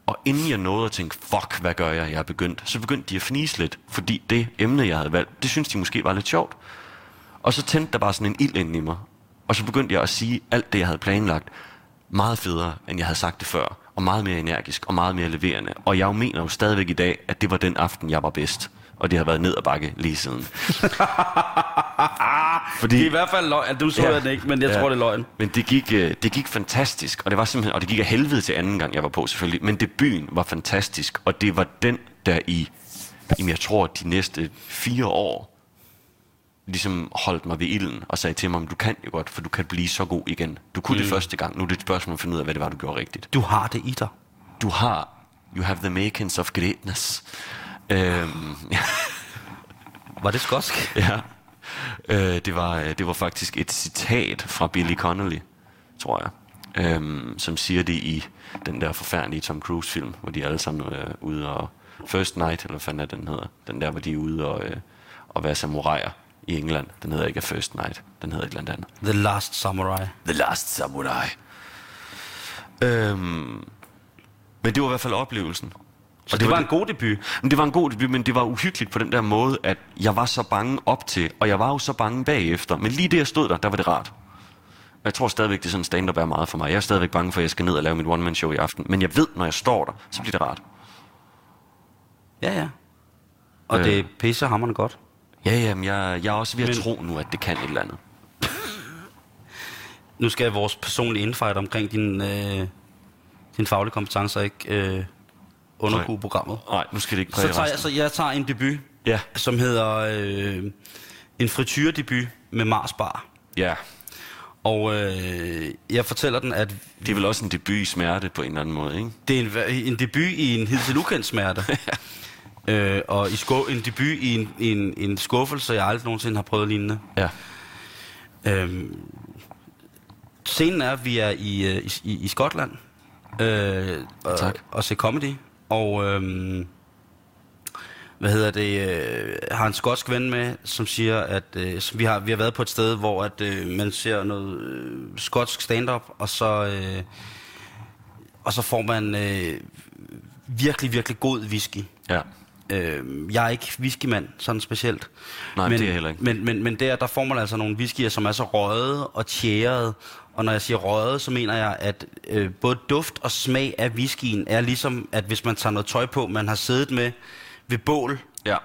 Og inden jeg nåede at tænke, fuck, hvad gør jeg, jeg er begyndt, så begyndte de at fnise lidt, fordi det emne, jeg havde valgt, det synes de måske var lidt sjovt. Og så tændte der bare sådan en ild ind i mig. Og så begyndte jeg at sige alt det, jeg havde planlagt, meget federe, end jeg havde sagt det før. og meget mere energisk, og meget mere leverende. Og jeg mener jo stadigvæk i dag, at det var den aften, jeg var bedst. Og det har været ned ad bakke lige siden. [LAUGHS] Fordi, det er i hvert fald løgn. Du så ja, den ikke, men jeg ja, tror, det er løgn. Men det gik, øh, det gik fantastisk, og det var simpelthen, og det gik af helvede til anden gang, jeg var på selvfølgelig. Men debuten var fantastisk, og det var den, der i, jamen jeg tror, de næste fire år, ligesom holdt mig ved ilden og sagde til mig, du kan jo godt, for du kan blive så god igen. Du kunne mm. det første gang, nu er det et spørgsmål at finde ud af, hvad det var, du gjorde rigtigt. Du har det i dig. Du har, you have the makings of greatness. Øhm. [LAUGHS] Var det skotsk? Ja. Øh, det, var, øh, det var faktisk et citat fra Billy Connolly, tror jeg, øhm, som siger det i den der forfærdelige Tom Cruise-film, hvor de alle sammen er ude og... First Night, eller hvad fanden er den hedder? Den der, hvor de er ude og, øh, og være samuraier i England. Den hedder ikke First Night. Den hedder et eller andet. The Last Samurai. The Last Samurai. Øhm, men det var i hvert fald oplevelsen. Så det, det var, en god debut? Men det var en god debut, men det var uhyggeligt på den der måde, at jeg var så bange op til, og jeg var jo så bange bagefter. Men lige det, jeg stod der, der var det rart. Jeg tror stadigvæk, det er sådan stand-up er meget for mig. Jeg er stadigvæk bange for, at jeg skal ned og lave mit one-man-show i aften. Men jeg ved, når jeg står der, så bliver det rart. Ja, ja. Og øh. det pisser hammerne godt. Ja, ja, men jeg, jeg er også ved at men... tro nu, at det kan et eller andet. nu skal vores personlige infight omkring din, øh, din faglige kompetencer ikke øh, underkue programmet. Nej, nu skal det ikke Så tager jeg, så jeg tager en debut, ja. som hedder øh, en frityrdebut med Mars Bar. Ja. Og øh, jeg fortæller den, at... Det er vel også en debut i smerte på en eller anden måde, ikke? Det er en, en debut i en hidtil ukendt smerte. [LAUGHS] øh, og i sko, en debut i en, en, en skuffelse, jeg aldrig nogensinde har prøvet lignende. Ja. Øhm, scenen er, at vi er i, øh, i, i Skotland øh, og, tak. og ser comedy. Og øhm, hvad hedder det, øh, har en skotsk ven med, som siger, at øh, som vi, har, vi har været på et sted, hvor at, øh, man ser noget øh, skotsk stand-up, og så, øh, og så får man øh, virkelig, virkelig god whisky. Ja. Øh, jeg er ikke whiskymand, sådan specielt. Nej, men, det er heller ikke. Men, men, men der, der får man altså nogle whiskyer, som er så røde og tjærede. Og når jeg siger røde, så mener jeg, at øh, både duft og smag af whiskyen er ligesom, at hvis man tager noget tøj på, man har siddet med ved bål. Ja.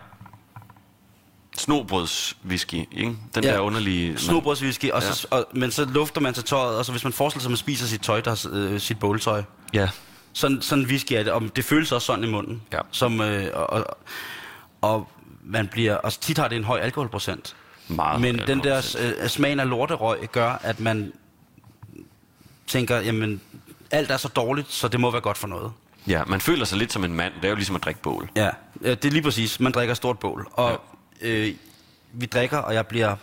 Snobrødswhisky, ikke? Den ja. der underlige... Snobrødswhisky, og ja. så, og, men så lufter man til tøjet, og så hvis man forestiller sig, at man spiser sit tøj, der øh, sit båltøj. Ja. Sådan, sådan whisky er det, og det føles også sådan i munden. Ja. Som, øh, og, og, og man bliver, og tit har det en høj alkoholprocent. Meget Men den der øh, smagen af lorterøg gør, at man tænker, jamen, alt er så dårligt, så det må være godt for noget. Ja, man føler sig lidt som en mand. Det er jo ligesom at drikke bål. Ja, det er lige præcis. Man drikker stort bål. Og ja. øh, vi drikker, og jeg bliver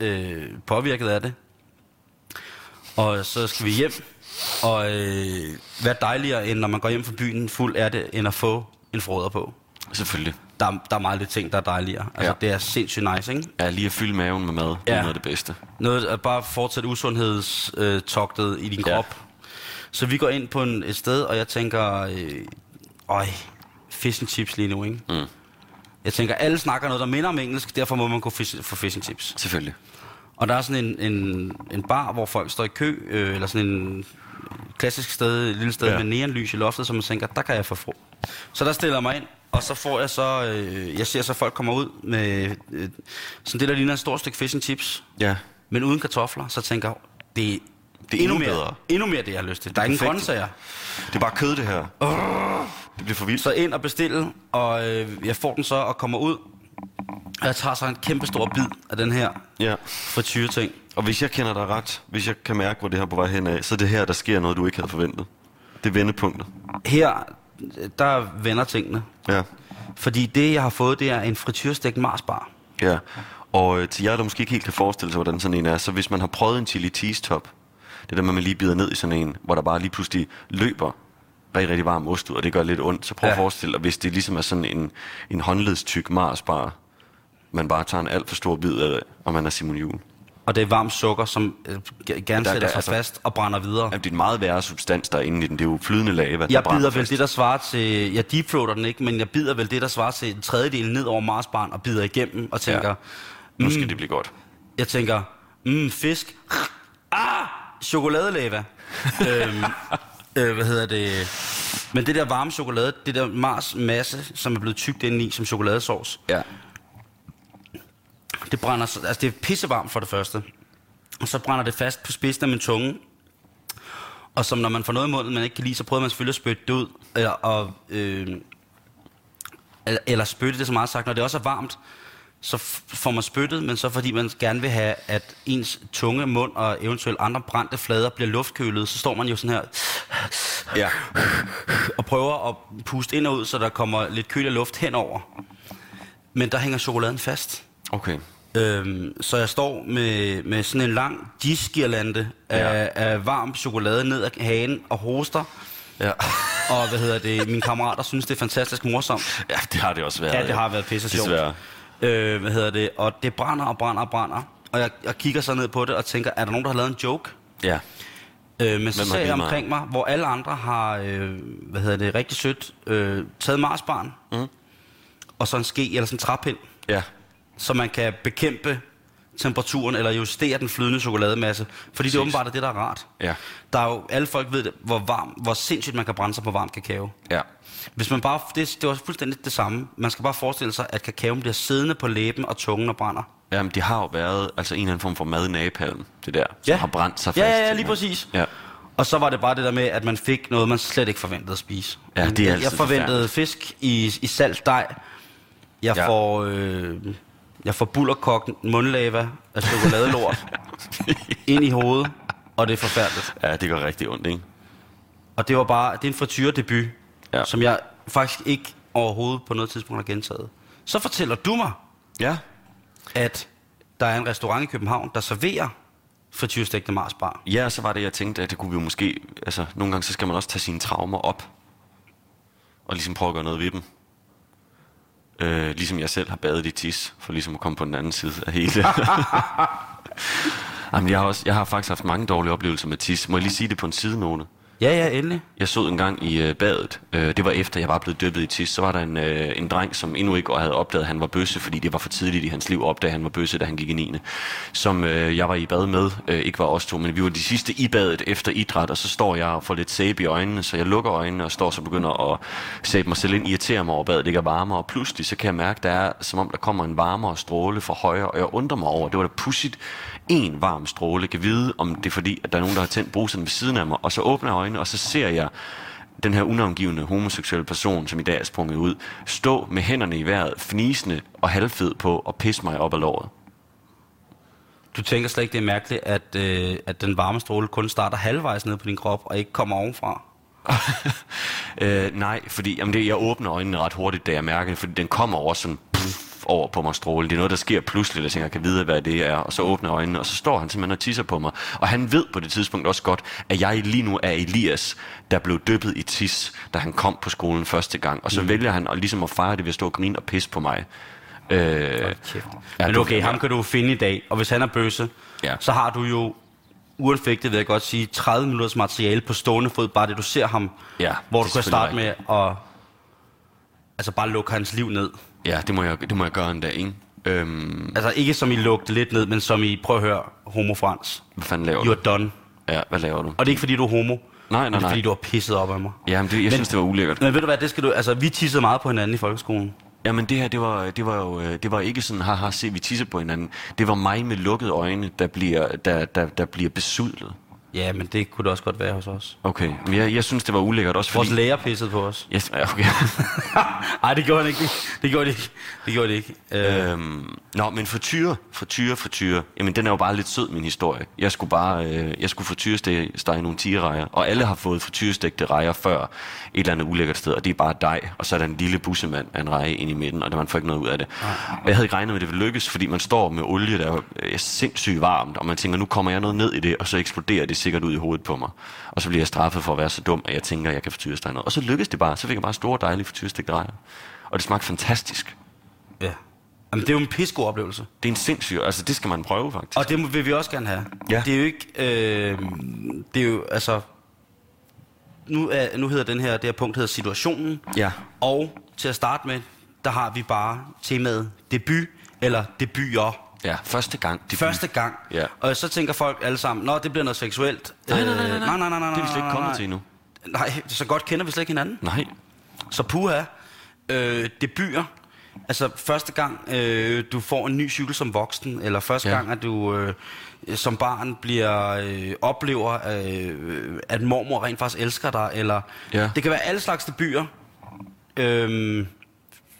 øh, påvirket af det. Og så skal vi hjem. Og øh, hvad dejligere, end når man går hjem fra byen fuld er det, end at få en froder på. Selvfølgelig. Der, der er meget lidt ting, der er dejligere. Altså, ja. det er sindssygt nice, ikke? Ja, lige at fylde maven med mad. Det ja. er noget af det bedste. Noget at bare fortsætte usundhedstogtet i din krop. Ja. Så vi går ind på en, et sted, og jeg tænker, øh, øj, fish and chips lige nu, ikke? Mm. Jeg tænker, alle snakker noget, der minder om engelsk, derfor må man gå for fish and chips. Selvfølgelig. Og der er sådan en, en, en bar, hvor folk står i kø, øh, eller sådan en klassisk sted, et lille sted ja. med neonlys i loftet, som man tænker, der kan jeg få fro. Så der stiller jeg mig ind, og så får jeg så, øh, jeg ser så folk kommer ud med øh, sådan det, der ligner et stort stykke fish and chips. Ja. Men uden kartofler, så tænker jeg, det, det er endnu, endnu mere, endnu mere det, jeg har lyst til. Der er ingen grøntsager. Det er bare kød, det her. Uh, det bliver for vildt. Så ind og bestille, og øh, jeg får den så og kommer ud. Jeg tager så en kæmpe stor bid af den her ja. frityre-ting. Og hvis jeg kender dig ret, hvis jeg kan mærke, hvor det her på vej hen af, så er det her, der sker noget, du ikke havde forventet. Det er vendepunktet. Her, der vender tingene. Ja. Fordi det, jeg har fået, det er en frityrestegt marsbar. Ja, og øh, til jer, der måske ikke helt kan forestille sig, hvordan sådan en er, så hvis man har prøvet en chili cheese top, det der med, at man lige bider ned i sådan en, hvor der bare lige pludselig løber rigtig, rigtig varm ost ud, og det gør lidt ondt, så prøv ja. at forestille dig, hvis det ligesom er sådan en, en håndledstyk marsbar, man bare tager en alt for stor bid af det, og man er Simon Juhl. Og det er varmt sukker, som øh, gerne der, sætter der, sig altså, fast og brænder videre. Jamen, det er en meget værre substans, der er inde i den. Det er jo flydende lava, Jeg der bider vel fast. det, der svarer til... Jeg deepfroater den ikke, men jeg bider vel det, der svarer til en tredjedel ned over Marsbarn og bider igennem og tænker... Ja. Nu skal mm, det blive godt. Jeg tænker, mm, fisk. Ah! Chokoladelava. [LAUGHS] øhm, Øh, hvad hedder det? Men det der varme chokolade, det der Mars masse, som er blevet tykt indeni som chokoladesauce, Ja. det brænder, så- altså det er pissevarmt for det første. Og så brænder det fast på spidsen af min tunge. Og som når man får noget i munden, man ikke kan lide, så prøver man selvfølgelig at spytte det ud. Eller, og, øh, eller, eller spytte det så meget sagt. Når det også er varmt, så får man spyttet, men så fordi man gerne vil have, at ens tunge, mund og eventuelt andre brændte flader bliver luftkølet, så står man jo sådan her Ja. og prøver at puste ind og ud, så der kommer lidt kølig luft henover. Men der hænger chokoladen fast. Okay. Øhm, så jeg står med, med sådan en lang disgirlande af, Ja. af varm chokolade ned ad hagen og hoster. Ja. Og hvad hedder det, mine kammerater synes, det er fantastisk morsomt. ja, det har det også været. Ja, det har været pisse sjovt. Desværre. Øh, hvad hedder det, og det brænder og brænder og brænder. Og jeg, jeg kigger så ned på det og tænker, er der nogen, der har lavet en joke? Ja. Øh, men så ser jeg omkring mig, hvor alle andre har, øh, hvad hedder det, rigtig sødt, øh, taget marsbarn. Mm. Og så en ske eller sådan en træpind. Ja. så man kan bekæmpe temperaturen eller justere den flydende chokolademasse. Fordi det Præcis. er åbenbart det, der er rart. Ja. Der er jo, alle folk ved, det, hvor, varm, hvor sindssygt man kan brænde sig på varm kakao. Ja. Hvis man bare, det, det var fuldstændig det samme. Man skal bare forestille sig, at kakaoen bliver siddende på læben og tungen og brænder. Jamen, det har jo været altså en eller anden form for mad i napalm, det der, som Ja. har brændt sig fast. Ja, ja, ja, lige præcis. Ja. Og så var det bare det der med, at man fik noget, man slet ikke forventede at spise. Ja, det er Jeg altid forventede forfærdeligt. fisk i, i salt dej. Jeg Ja. får... Øh, jeg får bullerkok mundlava af chokoladelort [LAUGHS] ind i hovedet, og det er forfærdeligt. ja, det gør rigtig ondt, ikke? Og det var bare, det er en frityredebut, Ja. som jeg faktisk ikke overhovedet på noget tidspunkt har gentaget. Så fortæller du mig, Ja. at der er en restaurant i København, der serverer frityrestegte marsbar. Ja, så var det, jeg tænkte, at det kunne vi jo måske... Altså, nogle gange så skal man også tage sine traumer op. Og ligesom prøve at gøre noget ved dem. Øh, ligesom jeg selv har badet i tis, for ligesom at komme på den anden side af hele. [LAUGHS] Jamen, jeg har, også, jeg har faktisk haft mange dårlige oplevelser med tis. Må jeg lige sige det på en sidenote? Ja, ja, endelig. Jeg stod en gang i øh, badet, øh, det var efter jeg var blevet dyppet i tis, så var der en, øh, en dreng, som endnu ikke havde opdaget, at han var bøsse, fordi det var for tidligt i hans liv at opdage, at han var bøsse, da han gik i 9. Som øh, jeg var i bad med, øh, ikke var os to, men vi var de sidste i badet efter idræt, og så står jeg og får lidt sæbe i øjnene, så jeg lukker øjnene og står så og begynder at sæbe mig selv ind, irritere mig over, at badet ikke er varmere, og pludselig så kan jeg mærke, der er som om der kommer en varmere stråle fra højre, og jeg undrer mig over, det var da pudsigt, en varm stråle, kan vide, om det er fordi, at der er nogen, der har tændt bruseren ved siden af mig, og så åbner jeg øjnene, og så ser jeg den her unavngivende homoseksuelle person, som i dag er sprunget ud, stå med hænderne i vejret, fnisende og halvfed på og pisse mig op ad låret. Du tænker slet ikke, det er mærkeligt, at, øh, at den varme stråle kun starter halvvejs ned på din krop, og ikke kommer ovenfra. [LAUGHS] øh, nej, fordi jamen det, jeg åbner øjnene ret hurtigt, da jeg mærker det, fordi den kommer over sådan puff, over på mig stråle. Det er noget, der sker pludseligt, jeg tænker, jeg kan vide, hvad det er. Og så åbner øjnene, og så står han simpelthen og tisser på mig. Og han ved på det tidspunkt også godt, at jeg lige nu er Elias, der blev dyppet i tis, da han kom på skolen første gang. Og så mm. vælger han at, ligesom at fejre det ved at stå og grine og pisse på mig. Øh. Ja, Men okay, ham kan du finde i dag, og hvis han er bøsse, Ja. så har du jo uanfægtet, vil jeg godt sige, 30 minutters materiale på stående fod, bare det du ser ham, Ja, hvor du kan starte med at altså bare lukke hans liv ned. Ja, det må, jeg, det må jeg gøre en dag, ikke? Øhm, Altså ikke som I lugte lidt ned, men som I, prøv at høre, homo Frans. hvad fanden laver You du? done. Ja, hvad laver du? Og det er ikke fordi, du er homo. nej, men det er nej. fordi, du har pisset op af mig. Jamen, det, jeg Men- synes, det var ulækkert. Men ved du hvad, det skal du... Altså, vi tissede meget på hinanden i folkeskolen. Jamen det her, det var, det var jo, øh, det var ikke sådan, haha, se vi tisser på hinanden. Det var mig med lukkede øjne, der bliver, der, der, der bliver besudlet. Ja, men det kunne det også godt være hos os. Okay, men jeg, jeg synes, det var ulækkert også Vores fordi... læger pissede på os. Yes, ja, okay. [LAUGHS] Nej, det gjorde han ikke. Det gjorde det ikke. Det gjorde det ikke. Øh, øhm, nå, men frityre, frityre, frityre. Jamen, den er jo bare lidt sød, min historie. Jeg skulle bare, øh, jeg skulle frityrestege nogle tigerejer, og alle har fået frityrestegte rejer før et eller andet ulækkert sted, og det er bare dej, og så er der en lille bussemand af en reje ind i midten, og der man får ikke noget ud af det. Og jeg havde ikke regnet med, at det ville lykkes, fordi man står med olie, der er sindssygt varmt, og man tænker, nu kommer jeg noget ned i det, og så eksploderer det sikkert ud i hovedet på mig. Og så bliver jeg straffet for at være så dum, at jeg tænker, at jeg kan frityrestege noget. Og så lykkedes det bare, så fik jeg bare store, dejlige frityrestegte rejer. Og det smagte fantastisk. ja. Jamen, det er jo en pissegod oplevelse. Det er en sindssyg, altså det skal man prøve faktisk. Og det vil vi også gerne have. Ja. Det er jo ikke... Øh, det er jo, altså... Nu, er, nu hedder den her, det her punkt hedder situationen. Ja. Og til at starte med, der har vi bare temaet debut, eller debuter. Ja, første gang. Det første gang. Ja. Og så tænker folk alle sammen, nå, det bliver noget seksuelt. Nej, nej, nej, nej, Øh, nej, nej, nej, nej, Det er vi slet ikke kommet til endnu. Nej, så godt kender vi slet ikke hinanden. Nej. Så puha, øh, debuter. Altså første gang, øh, du får en ny cykel som voksen, eller første Ja. gang, at du øh, som barn bliver øh, oplever, øh, at mormor rent faktisk elsker dig, eller Ja. det kan være alle slags debuter. Øh,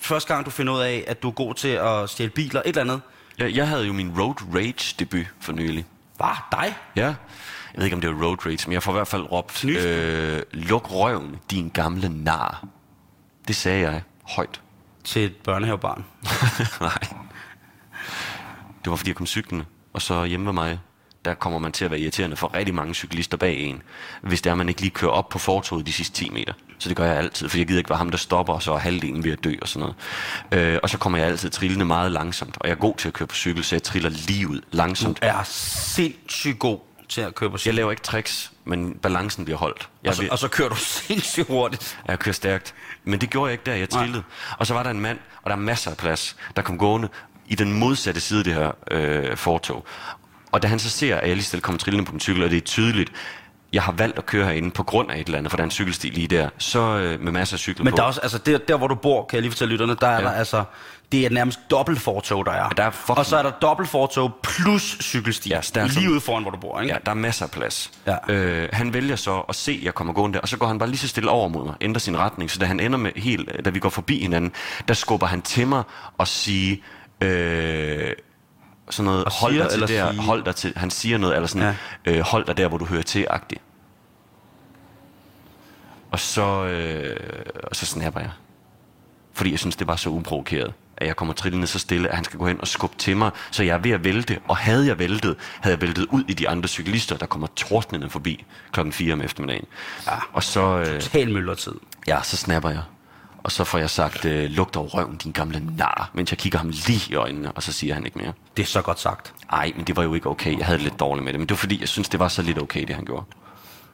første gang, du finder ud af, at du er god til at stjæle biler, et eller andet. Jeg, jeg havde jo min road rage debut for nylig. Hvad? Dig? Ja. Jeg ved ikke, om det var road rage, men jeg får i hvert fald råbt, øh, luk røven, din gamle nar. Det sagde jeg højt. Til et børnehavebarn. [LAUGHS] Nej. Det var fordi, jeg kom cyklende. Og så hjemme ved mig, der kommer man til at være irriterende for rigtig mange cyklister bag en. Hvis det er, man ikke lige kører op på fortoget de sidste 10 meter. Så det gør jeg altid, for jeg gider ikke være ham, der stopper, og så er halvdelen ved at dø og sådan noget. Øh, og så kommer jeg altid trillende meget langsomt. Og jeg er god til at køre på cykel, så jeg triller lige ud langsomt. Er sindssygt god til at køre på Jeg cykel. laver ikke tricks, men balancen bliver holdt. Jeg, Og så, og så kører du [LAUGHS] sindssygt hurtigt. jeg kører stærkt. Men det gjorde jeg ikke der, jeg Nej. trillede. Og så var der en mand, og der er masser af plads, der kom gående i den modsatte side af det her øh, fortog. Og da han så ser, at jeg lige stille kommer trillende på min cykel, og det er tydeligt, jeg har valgt at køre herinde på grund af et eller andet, for der er en cykelsti lige der, så øh, med masser af cykler Men på. der er også, altså der, der hvor du bor, kan jeg lige fortælle lytterne, der er Ja. der altså, det er nærmest dobbelt fortog, der er. der er fucking- Og så er der dobbelt fortog plus cykelsti. Ja, der er lige ude foran, hvor du bor, ikke? Ja, der er masser af plads. Ja. Øh, han vælger så at se, at jeg kommer gående der, og så går han bare lige så stille over mod mig, ændrer sin retning, så da han ender med helt, da vi går forbi hinanden, der skubber han til mig og siger, øh, sådan noget, Og hold dig til eller der, sige? hold dig til, han siger noget, eller sådan, ja. øh, hold dig der, hvor du hører til, agtigt. Og så, øh, og så snapper jeg. Fordi jeg synes, det var så uprovokeret, at jeg kommer trillende så stille, at han skal gå hen og skubbe til mig, så jeg er ved at vælte. Og havde jeg væltet, havde jeg væltet ud i de andre cyklister, der kommer tordnende forbi klokken 4 om eftermiddagen. Ja. Og så, øh, Total møllertid. ja, så snapper jeg. Og så får jeg sagt, øh, luk dog røven, din gamle nar, mens jeg kigger ham lige i øjnene, og så siger han ikke mere. Det er så godt sagt. Ej, men det var jo ikke okay. Jeg havde det lidt dårligt med det, men det var fordi, jeg synes, det var så lidt okay, det han gjorde.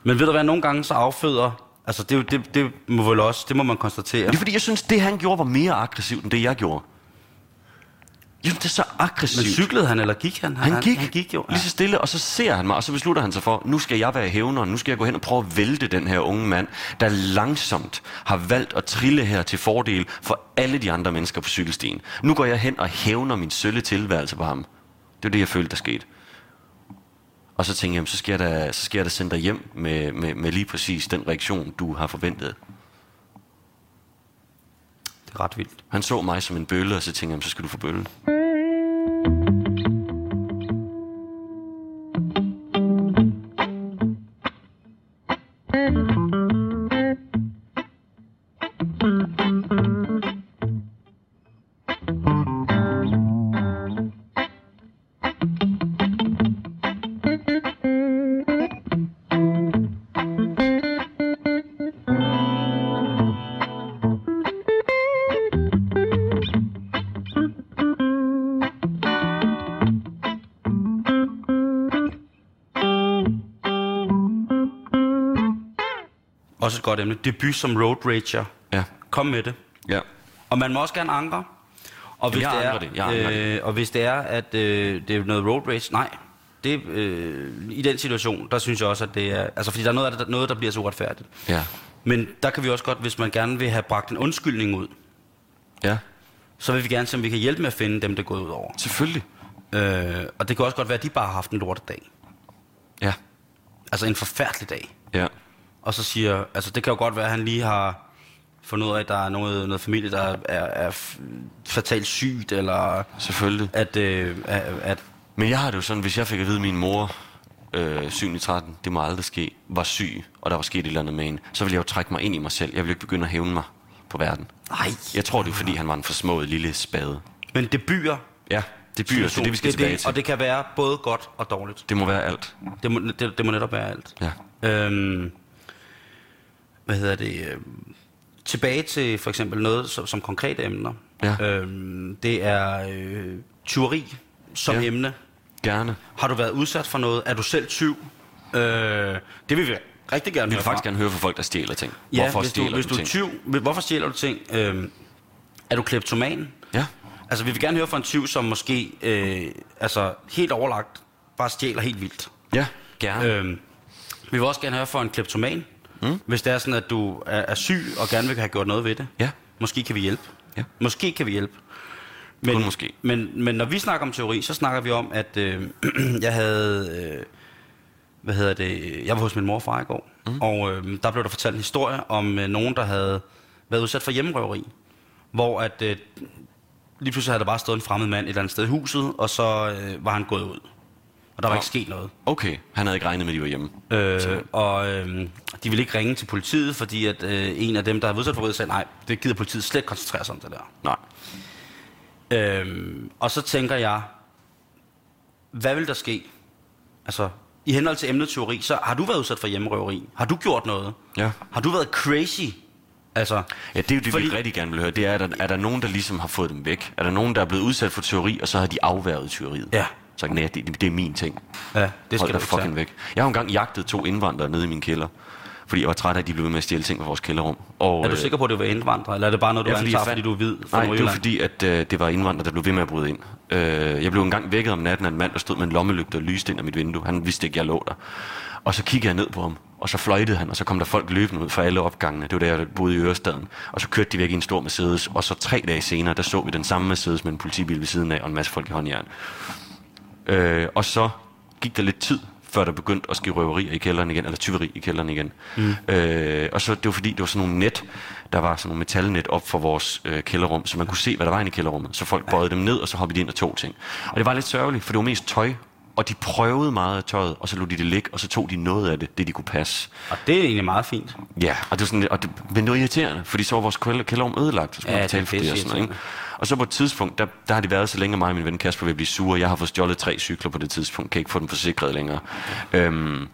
Men ved du hvad, nogle gange så afføder, altså det, det, det må vel også, det må man konstatere. Men det er fordi, jeg synes, det han gjorde var mere aggressivt, end det jeg gjorde. Synes, det er så aggressivt. Men cyklede han, eller gik han? Han gik, han gik jo. lige så stille, og så ser han mig, og så beslutter han sig for, nu skal jeg være hævner, nu skal jeg gå hen og prøve at vælte den her unge mand, der langsomt har valgt at trille her til fordel for alle de andre mennesker på cykelstien. Nu går jeg hen og hævner min sølle tilværelse på ham. Det var det, jeg følte, der skete. Og så tænkte jeg, jamen, så skal jeg da, så skal jeg da sende dig hjem med, med, med lige præcis den reaktion, du har forventet. Det er ret vildt. Han så mig som en bølle, og så tænkte jeg, så skal du få bølle. Et godt emne. Debut som road rager. Ja. Kom med det. Ja. Og man må også gerne ankre. Og hvis, jeg det er, det. Jeg angrer det. øh, og hvis det er, at øh, det er noget road race, nej. Det, øh, I den situation, der synes jeg også, at det er... Altså, fordi der er noget, det, noget der bliver så uretfærdigt. Ja. Men der kan vi også godt, hvis man gerne vil have bragt en undskyldning ud, Ja. så vil vi gerne se, om vi kan hjælpe med at finde dem, der er gået ud over. Selvfølgelig. Øh, og det kan også godt være, at de bare har haft en lortedag. Ja. Altså en forfærdelig dag. Ja. Og så siger, altså det kan jo godt være, at han lige har fundet ud af, at der er noget, noget familie, der er, er fatalt sygt, eller Selvfølgelig. at, øh, at, at Men jeg har det jo sådan, hvis jeg fik at vide, at min mor, øh, 7 i 13, det må aldrig ske, var syg, og der var sket et eller andet med hende, så ville jeg jo trække mig ind i mig selv. Jeg ville ikke begynde at hævne mig på verden. nej. Jeg tror, det er fordi, han var en forsmået lille spade. Men debuter, Ja, det byer, det er det, vi skal det, tilbage det, til. Og det kan være både godt og dårligt. Det må være alt. Det må, det, det må netop være alt. Ja. Øhm, hvad hedder det? øhm, Tilbage til for eksempel noget som, som konkrete emner. Ja. Øhm, det er øh, tyveri som Ja. emne. Gerne. Har du været udsat for noget? Er du selv tyv? Øh, det vil vi rigtig gerne Vi vil faktisk fra. gerne høre fra folk, der stjæler ting. Ja, Hvorfor hvis du, stjæler hvis du er ting? tyv, hvorfor stjæler du ting? Øh, er du kleptoman? Ja. Altså, vi vil gerne høre fra en tyv, som måske øh, altså, helt overlagt bare stjæler helt vildt. Ja, gerne. Øh. Øh, vi vil også gerne høre fra en kleptoman, Mm. Hvis det er sådan, at du er, er syg og gerne vil have gjort noget ved det. Ja. Måske kan vi hjælpe. Ja. Måske kan vi hjælpe. Men, Kun måske. Men, men når vi snakker om teori, så snakker vi om, at øh, [CLEARS THROAT] jeg havde... Øh, hvad hedder det? Jeg var hos min mor og far i går, mm. og øh, der blev der fortalt en historie om øh, nogen, der havde været udsat for hjemmerøveri. Hvor at øh, lige pludselig havde der bare stået en fremmed mand et eller andet sted i huset, og så øh, var han gået ud. Og der var Nå. ikke sket noget. Okay, han havde ikke regnet med, at de var hjemme. Øh, og øh, de ville ikke ringe til politiet, fordi at øh, en af dem, der havde udsat for sagde, nej, det gider politiet slet ikke koncentrere sig om det der. Nej. Øhm, og så tænker jeg, hvad vil der ske? Altså, i henhold til emnet teori, så har du været udsat for hjemmerøveri? Har du gjort noget? Ja. Har du været crazy? Altså, Ja, det er jo det, Fordi- vi rigtig gerne vil høre. Det er, er der, er der nogen, der ligesom har fået dem væk? Er der nogen, der er blevet udsat for teori, og så har de afværget teoriet? Ja. Så nej, det, det er min ting. ja, det Hold skal dig du ikke fucking tage. væk. Jeg har engang jagtet to indvandrere nede i min kælder. Fordi jeg var træt af, at de blev ved med at stjæle ting fra vores kælderrum. Og, Er du sikker på, at det var indvandrere, eller er det bare noget, du Ja, fordi antager, fordi du er hvid Nej, det var fordi, at øh, det var indvandrere, der blev ved med at bryde ind. Øh, jeg blev engang vækket om natten af en mand, der stod med en lommelygte og lyste ind af mit vindue. Han vidste ikke, jeg lå der. Og så kiggede jeg ned på ham, og så fløjtede han, og så kom der folk løbende ud fra alle opgangene. Det var der, jeg boede i Ørestaden. Og så kørte de væk i en stor Mercedes, og så tre dage senere, der så vi den samme Mercedes med en politibil ved siden af, og en masse folk i håndjern. Øh, og så gik der lidt tid, før der begyndte at ske røverier i kælderen igen, eller tyveri i kælderen igen. Mm. Øh, og så det var fordi, det var sådan nogle net, der var sådan nogle metalnet op for vores øh, kælderrum, så man kunne se, hvad der var inde i kælderrummet. Så folk bøjede dem ned, og så hoppede de ind og tog ting. Og det var lidt sørgeligt, for det var mest tøj, og de prøvede meget af tøjet, og så lod de det ligge, og så tog de noget af det, det de kunne passe. Og det er egentlig meget fint. Ja, og det var sådan, og det, men det var irriterende, fordi så var vores kælder- kælderrum ødelagt, så skulle Ja, man betale det for det og sådan noget, ikke? Og så på et tidspunkt, der, der har de været så længe, mig og min ven Kasper vil blive sure. Jeg har fået stjålet tre cykler på det tidspunkt, kan ikke få dem forsikret længere. Øhm,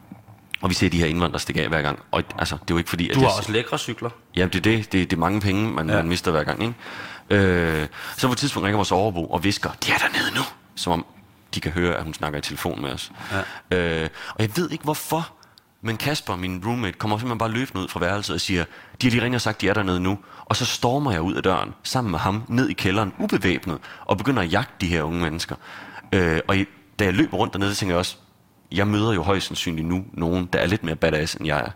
og vi ser de her indvandrere stikke af hver gang. Og altså, det er jo ikke fordi, at Du jeg, har også lækre cykler. Ja, det er det. Det, det er mange penge, man, ja. man mister hver gang, ikke? Øh, så på et tidspunkt ringer vores overbo og visker, de er dernede nu. Som om de kan høre, at hun snakker i telefon med os. Ja. Øh, og jeg ved ikke hvorfor, men Kasper, min roommate, kommer simpelthen bare løbende ud fra værelset og siger, de har lige ringet og sagt, de er dernede nu. Og så stormer jeg ud af døren, sammen med ham, ned i kælderen, ubevæbnet, og begynder at jagte de her unge mennesker. Øh, og da jeg løber rundt dernede, så tænker jeg også, jeg møder jo højst sandsynligt nu nogen, der er lidt mere badass, end jeg er.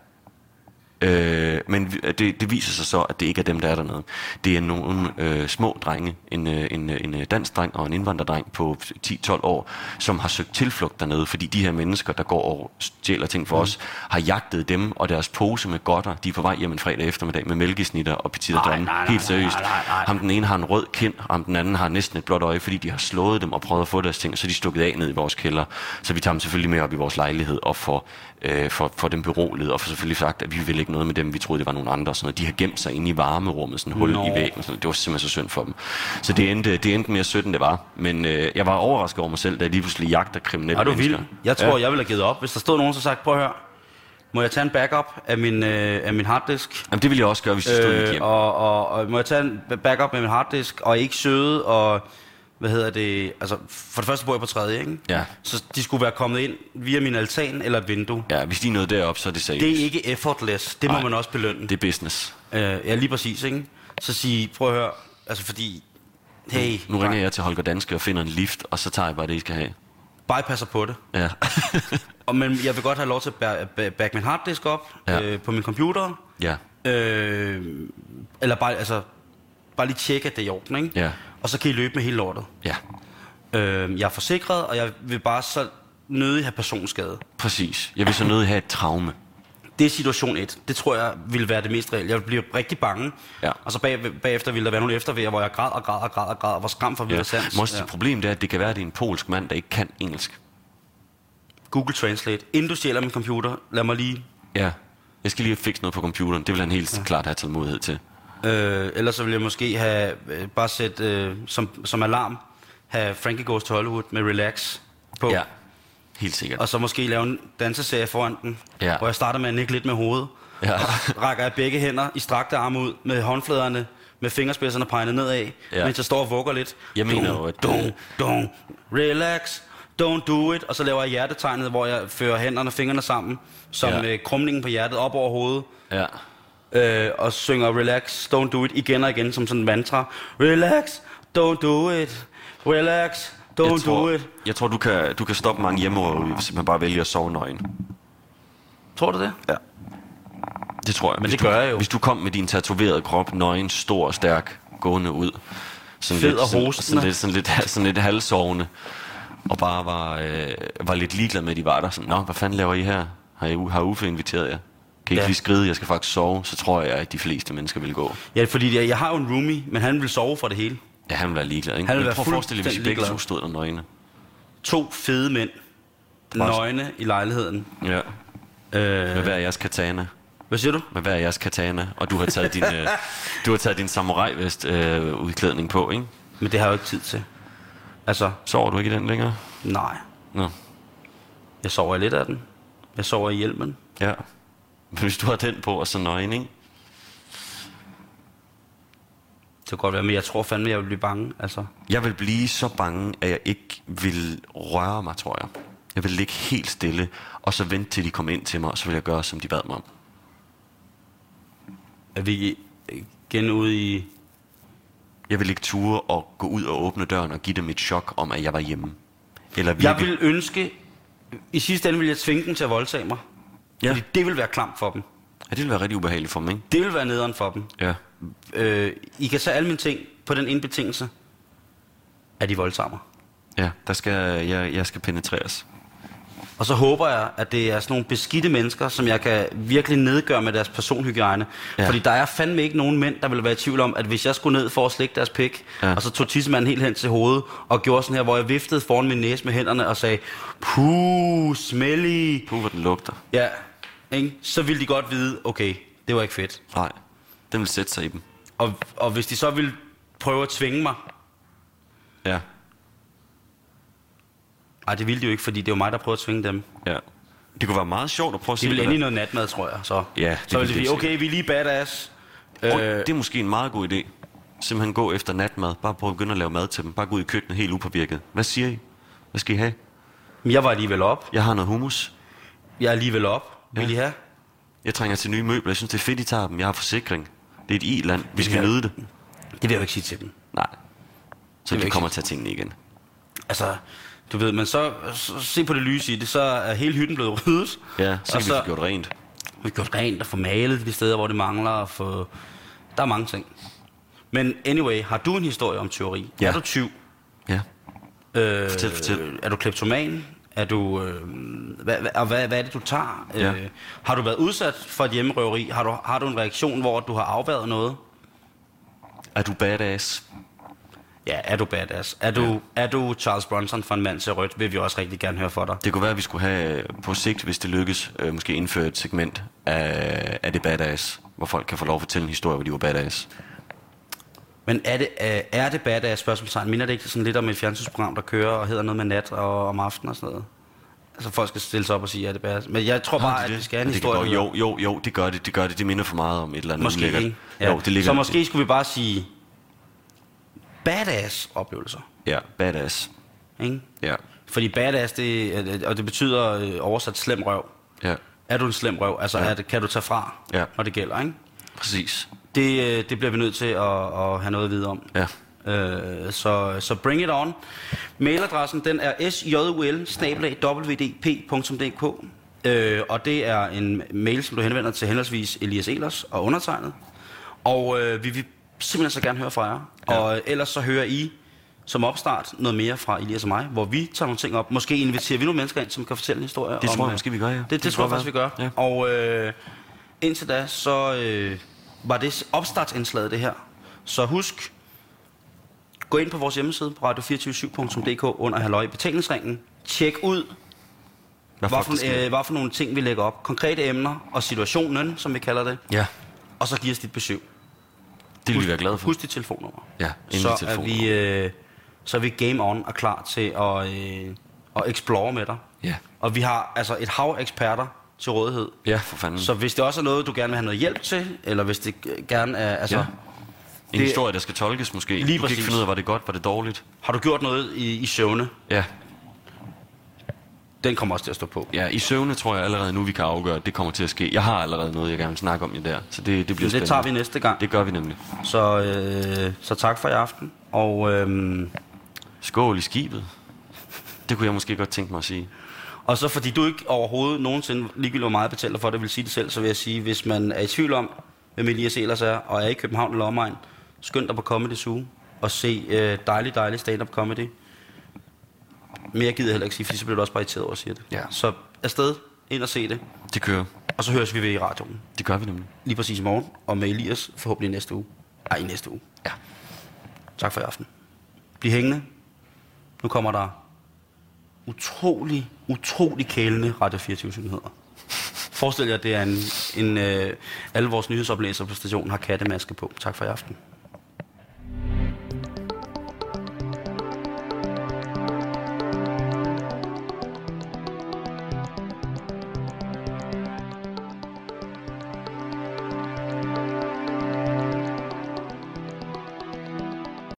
Øh, men det, det viser sig så, at det ikke er dem, der er dernede. Det er nogle øh, små drenge, en, øh, en, øh, en øh, dansk dreng og en indvandrerdreng på 10-12 år, som har søgt tilflugt dernede, fordi de her mennesker, der går og stjæler ting for mm. os, har jagtet dem og deres pose med godter. De er på vej hjem en fredag eftermiddag med mælkesnitter og petit nej, Helt seriøst. nej, nej, nej. Ham den ene har en rød kind, og ham den anden har næsten et blåt øje, fordi de har slået dem og prøvet at få deres ting, og så er de stukket af ned i vores kælder. Så vi tager dem selvfølgelig med op i vores lejlighed og får, øh, for, for dem beroliget, og får selvfølgelig sagt, at vi vil ikke noget med dem, vi troede, det var nogle andre. og Sådan noget. De har gemt sig inde i varmerummet, sådan et hul Nå. i væggen. Sådan. Det var simpelthen så synd for dem. Så det endte, det endte mere sødt, end det var. Men øh, jeg var overrasket over mig selv, da jeg lige pludselig jagter kriminelle Er du mennesker. vild? Jeg tror, ja. jeg ville have givet op. Hvis der stod nogen, der sagt, prøv at høre, må jeg tage en backup af min, øh, af min harddisk? Jamen, det ville jeg også gøre, hvis jeg stod Øh, hjem. og, og, og må jeg tage en backup med min harddisk, og ikke søde, og hvad hedder det, altså for det første bor jeg på tredje, ikke? Ja. Så de skulle være kommet ind via min altan eller et vindue. Ja, hvis de nået derop, så er det seriøst. Det er ikke effortless, det må man også belønne. det er business. Øh, ja, lige præcis, ikke? Så sige, prøv at høre, altså fordi, hey, Nu ringer jeg til Holger Danske og finder en lift, og så tager jeg bare det, I skal have. bypasser på det. Ja. [LAUGHS] Og, men jeg vil godt have lov til at ba- ba- back min harddisk op Ja. øh, på min computer. ja. Øh, eller bare, altså, bare lige tjekke, at det er i orden, ikke? Ja. Og så kan I løbe med hele lortet. Ja. Øh, jeg er forsikret, og jeg vil bare så nødig have personskade. Præcis. Jeg vil så nødt have et traume. Det er situation 1. Det tror jeg ville være det mest reelle. Jeg vil blive rigtig bange. Ja. Og så bag, bagefter ville der være nogle eftervejer, hvor jeg græd og græd og græd og græd og var skram for Ja. videre sans. Men også ja. problemet er, at det kan være, at det er en polsk mand, der ikke kan engelsk. Google Translate. Inden du stjæler min computer, lad mig lige... Ja. Jeg skal lige fikse noget på computeren. Det vil han helt ja. klart have tålmodighed til. Øh, ellers så vil jeg måske have øh, bare sætte øh, som, som alarm, have Frankie Goes to Hollywood med Relax på. Ja. Helt sikkert. Og så måske lave en danseserie foran den, Ja. hvor jeg starter med at nikke lidt med hovedet. Ja. Og [LAUGHS] rækker jeg begge hænder i strakte arme ud, med håndfladerne, med fingerspidserne pegnet nedad, Ja. mens jeg står og vugger lidt. Jeg mener jo, at- Dun, dun, relax, don't do it. Og så laver jeg hjertetegnet, hvor jeg fører hænderne og fingrene sammen, som Ja. krumningen på hjertet op over hovedet. Ja. Øh, og synger relax, don't do it igen og igen som sådan en mantra. Relax, don't do it. Relax, don't Jeg tror, do it. jeg tror, du kan, du kan stoppe mange hjemmerøver, hvis man bare vælger at sove nøgen. Tror du det? Ja. Det tror jeg. Men hvis det du, gør jeg jo. Hvis du kom med din tatoverede krop, nøgen, stor og stærk, gående ud. Sådan Fed lidt, og sådan, hostende. sådan, lidt, sådan, lidt, [LAUGHS] sådan lidt halvsovende. Og bare var, øh, var lidt ligeglad med, at de var der. Sådan, Nå, hvad fanden laver I her? Har, I, har Uffe inviteret jer? Kan I ikke Ja. lige skride? Jeg skal faktisk sove. Så tror jeg, at de fleste mennesker vil gå. Ja, fordi jeg, jeg har jo en roomie, men han vil sove for det hele. Ja, han vil være ligeglad, ikke? Han vil være prøv at forestille dig, hvis I begge to stod der nøgne. To fede mænd, nøgne i lejligheden. Ja. Øh, Med hver jeres katana. hvad siger du? Med hver jeres katana. Og du har taget din, øh, du har taget din samurai-vest øh, udklædning på, ikke? Men det har jeg jo ikke tid til. Altså, Sover du ikke i den længere? nej. Nå. Jeg sover i lidt af den. Jeg sover i hjelmen. Ja. Hvis du har den på, og så nøgen, ikke? Det kan godt være, men jeg tror fandme, jeg vil blive bange. Altså, Jeg vil blive så bange, at jeg ikke vil røre mig, tror jeg. Jeg vil ligge helt stille, og så vente til de kommer ind til mig, og så vil jeg gøre, som de bad mig om. er vi igen ude i... Jeg vil ikke ture og gå ud og åbne døren og give dem et chok om, at jeg var hjemme. Eller Jeg virke- vil ønske... I sidste ende vil jeg tvinge dem til at voldtage mig. Ja. Fordi det vil være klamt for dem. Ja, det vil være rigtig ubehageligt for dem, ikke? Det vil være nederen for dem. Ja. Øh, I kan tage alle mine ting på den ene betingelse, at de voldtager mig. Ja, der skal, jeg, jeg skal penetreres. Og så håber jeg, at det er sådan nogle beskidte mennesker, som jeg kan virkelig nedgøre med deres personhygiejne. Ja. Fordi der er fandme ikke nogen mænd, der vil være i tvivl om, at hvis jeg skulle ned for at slikke deres pik, ja. og så tog tissemanden helt hen til hovedet, og gjorde sådan her, hvor jeg viftede foran min næse med hænderne og sagde, puh, smelly. Puh, hvor den lugter. Ja, ikke? så ville de godt vide, okay, det var ikke fedt. Nej, den vil sætte sig i dem. Og, og hvis de så ville prøve at tvinge mig, Ja, nej, det ville de jo ikke, fordi det jo mig, der prøver at tvinge dem. ja. Det kunne være meget sjovt at prøve at se, De vil hvordan- ende i noget natmad, tror jeg. Så, Ja, det så vil vil de det sige, okay, vi er lige badass. Øh, det er måske en meget god idé. Simpelthen gå efter natmad. Bare prøve at begynde at lave mad til dem. Bare gå ud i køkkenet helt upåvirket. Hvad siger I? Hvad skal I have? jeg var alligevel op. Jeg har noget hummus. Jeg er alligevel op. Vil. I have? Jeg trænger til nye møbler. Jeg synes, det er fedt, I tager dem. Jeg har forsikring. Det er et i-land. Vi skal Ja. nyde det. Det vil jeg jo ikke sige til dem. Nej. Så vi jeg kommer ikke til at tingene igen. Altså, du ved, men så, så se på det lyse i det, så er hele hytten blevet ryddet. Ja, så kan vi få gjort rent. Vi har gjort rent og få malet de steder, hvor det mangler. Og få... Der er mange ting. Men anyway, har du en historie om tyveri? Ja. Er du tyv? Ja. Øh, Fortæl, fortæl. Er du kleptoman? Er du, øh, hvad, hvad, hvad, hvad er det, du tager? Ja. Øh, har du været udsat for et hjemmerøveri? Har du, har du en reaktion, hvor du har afværet noget? Er du badass? Ja, er du badass? Er du, er du Charles Bronson fra en mand til rødt, vil vi også rigtig gerne høre for dig. Det kunne være, at vi skulle have øh, på sigt, hvis det lykkes, øh, måske indføre et segment af, af det badass, hvor folk kan få lov at fortælle en historie, hvor de var badass. Men er det, er det badass spørgsmålstegn? Minder det ikke sådan lidt om et fjernsynsprogram, der kører og hedder noget med nat og om aftenen og sådan noget? Altså folk skal stille sig op og sige, er det badass? Men jeg tror bare, Nå, at det, vi skal have en det historie. godt- Jo, jo, jo, det gør det, det gør det. Det minder for meget om et eller andet Måske ikke. Jo, det ligger, Så måske skulle vi bare sige badass oplevelser. Ja, badass. Ikke? Ja, Fordi badass, det, og det betyder øh, oversat slem røv. ja, Er du en slem røv? Altså, Ja. er det, kan du tage fra, Ja. når det gælder, ikke? præcis. Det, øh, det bliver vi nødt til at, at have noget at vide om. Ja. Øh, så, så bring it on. Mailadressen den er sjul wdp.dk øh, og det er en mail, som du henvender til henholdsvis Elias Elers og undertegnet. Og øh, vi vil simpelthen så gerne høre fra jer. Ja. Og øh, ellers så hører I som opstart noget mere fra Elias og mig, hvor vi tager nogle ting op. Måske inviterer vi nogle mennesker ind, som kan fortælle en historie. Det om, tror jeg øh, måske, vi gør, ja. Det, det, Det tror jeg faktisk, vi gør. Ja. Og øh, indtil da, så øh, var det opstartsindslaget det her. Så husk, gå ind på vores hjemmeside på radio247.dk under Halløj Betalingsringen. Tjek ud, Hvad hvad for, der sker. øh, hvad for nogle ting vi lægger op. Konkrete emner og situationen, som vi kalder det. Ja, Og så giv os dit besøg. det vil vi være glade for. Husk dit telefonnummer. Ja, så, dit er telefonnummer. vi, øh, så er vi game on og klar til at, øh, at explore med dig. Ja. Og vi har altså et hav af eksperter til rådighed. Ja, for fanden. Så hvis det også er noget, du gerne vil have noget hjælp til, eller hvis det gerne er... Altså, Ja. En det- historie, der skal tolkes måske. Lige du kan ikke præcis. finde ud af, var det godt, var det dårligt. Har du gjort noget i, i søvne? Ja. Den kommer også til at stå på. ja, i søvne tror jeg allerede nu, vi kan afgøre, at det kommer til at ske. Jeg har allerede noget, jeg gerne vil snakke om i der, så det, det bliver Men spændende. det tager vi næste gang. Det gør vi nemlig. Så, øh, så tak for i aften. Og, øh, Skål i skibet. Det kunne jeg måske godt tænke mig at sige. Og så fordi du ikke overhovedet nogensinde, ligegyldigt hvor meget betaler for det, vil sige det selv, så vil jeg sige, hvis man er i tvivl om, hvem Elias Elers er, og er i København eller omegn, skynd dig på Comedy Zoo og se øh, dejlig, dejlig stand-up comedy. Mere gider jeg heller ikke sige, fordi så bliver du også bare irriteret over at sige det. Ja. Så afsted, ind og se det, Det kører. og så høres vi ved i radioen. Det gør vi nemlig. Lige præcis i morgen, og med Elias forhåbentlig næste uge. Ej, næste uge. Ja. Tak for i aften. Bliv hængende. Nu kommer der utrolig, utrolig kælende Radio 24 nyheder. Forestil jer, at det er en, en øh, alle vores nyhedsoplæsere på stationen har kattemaske på. Tak for i aften.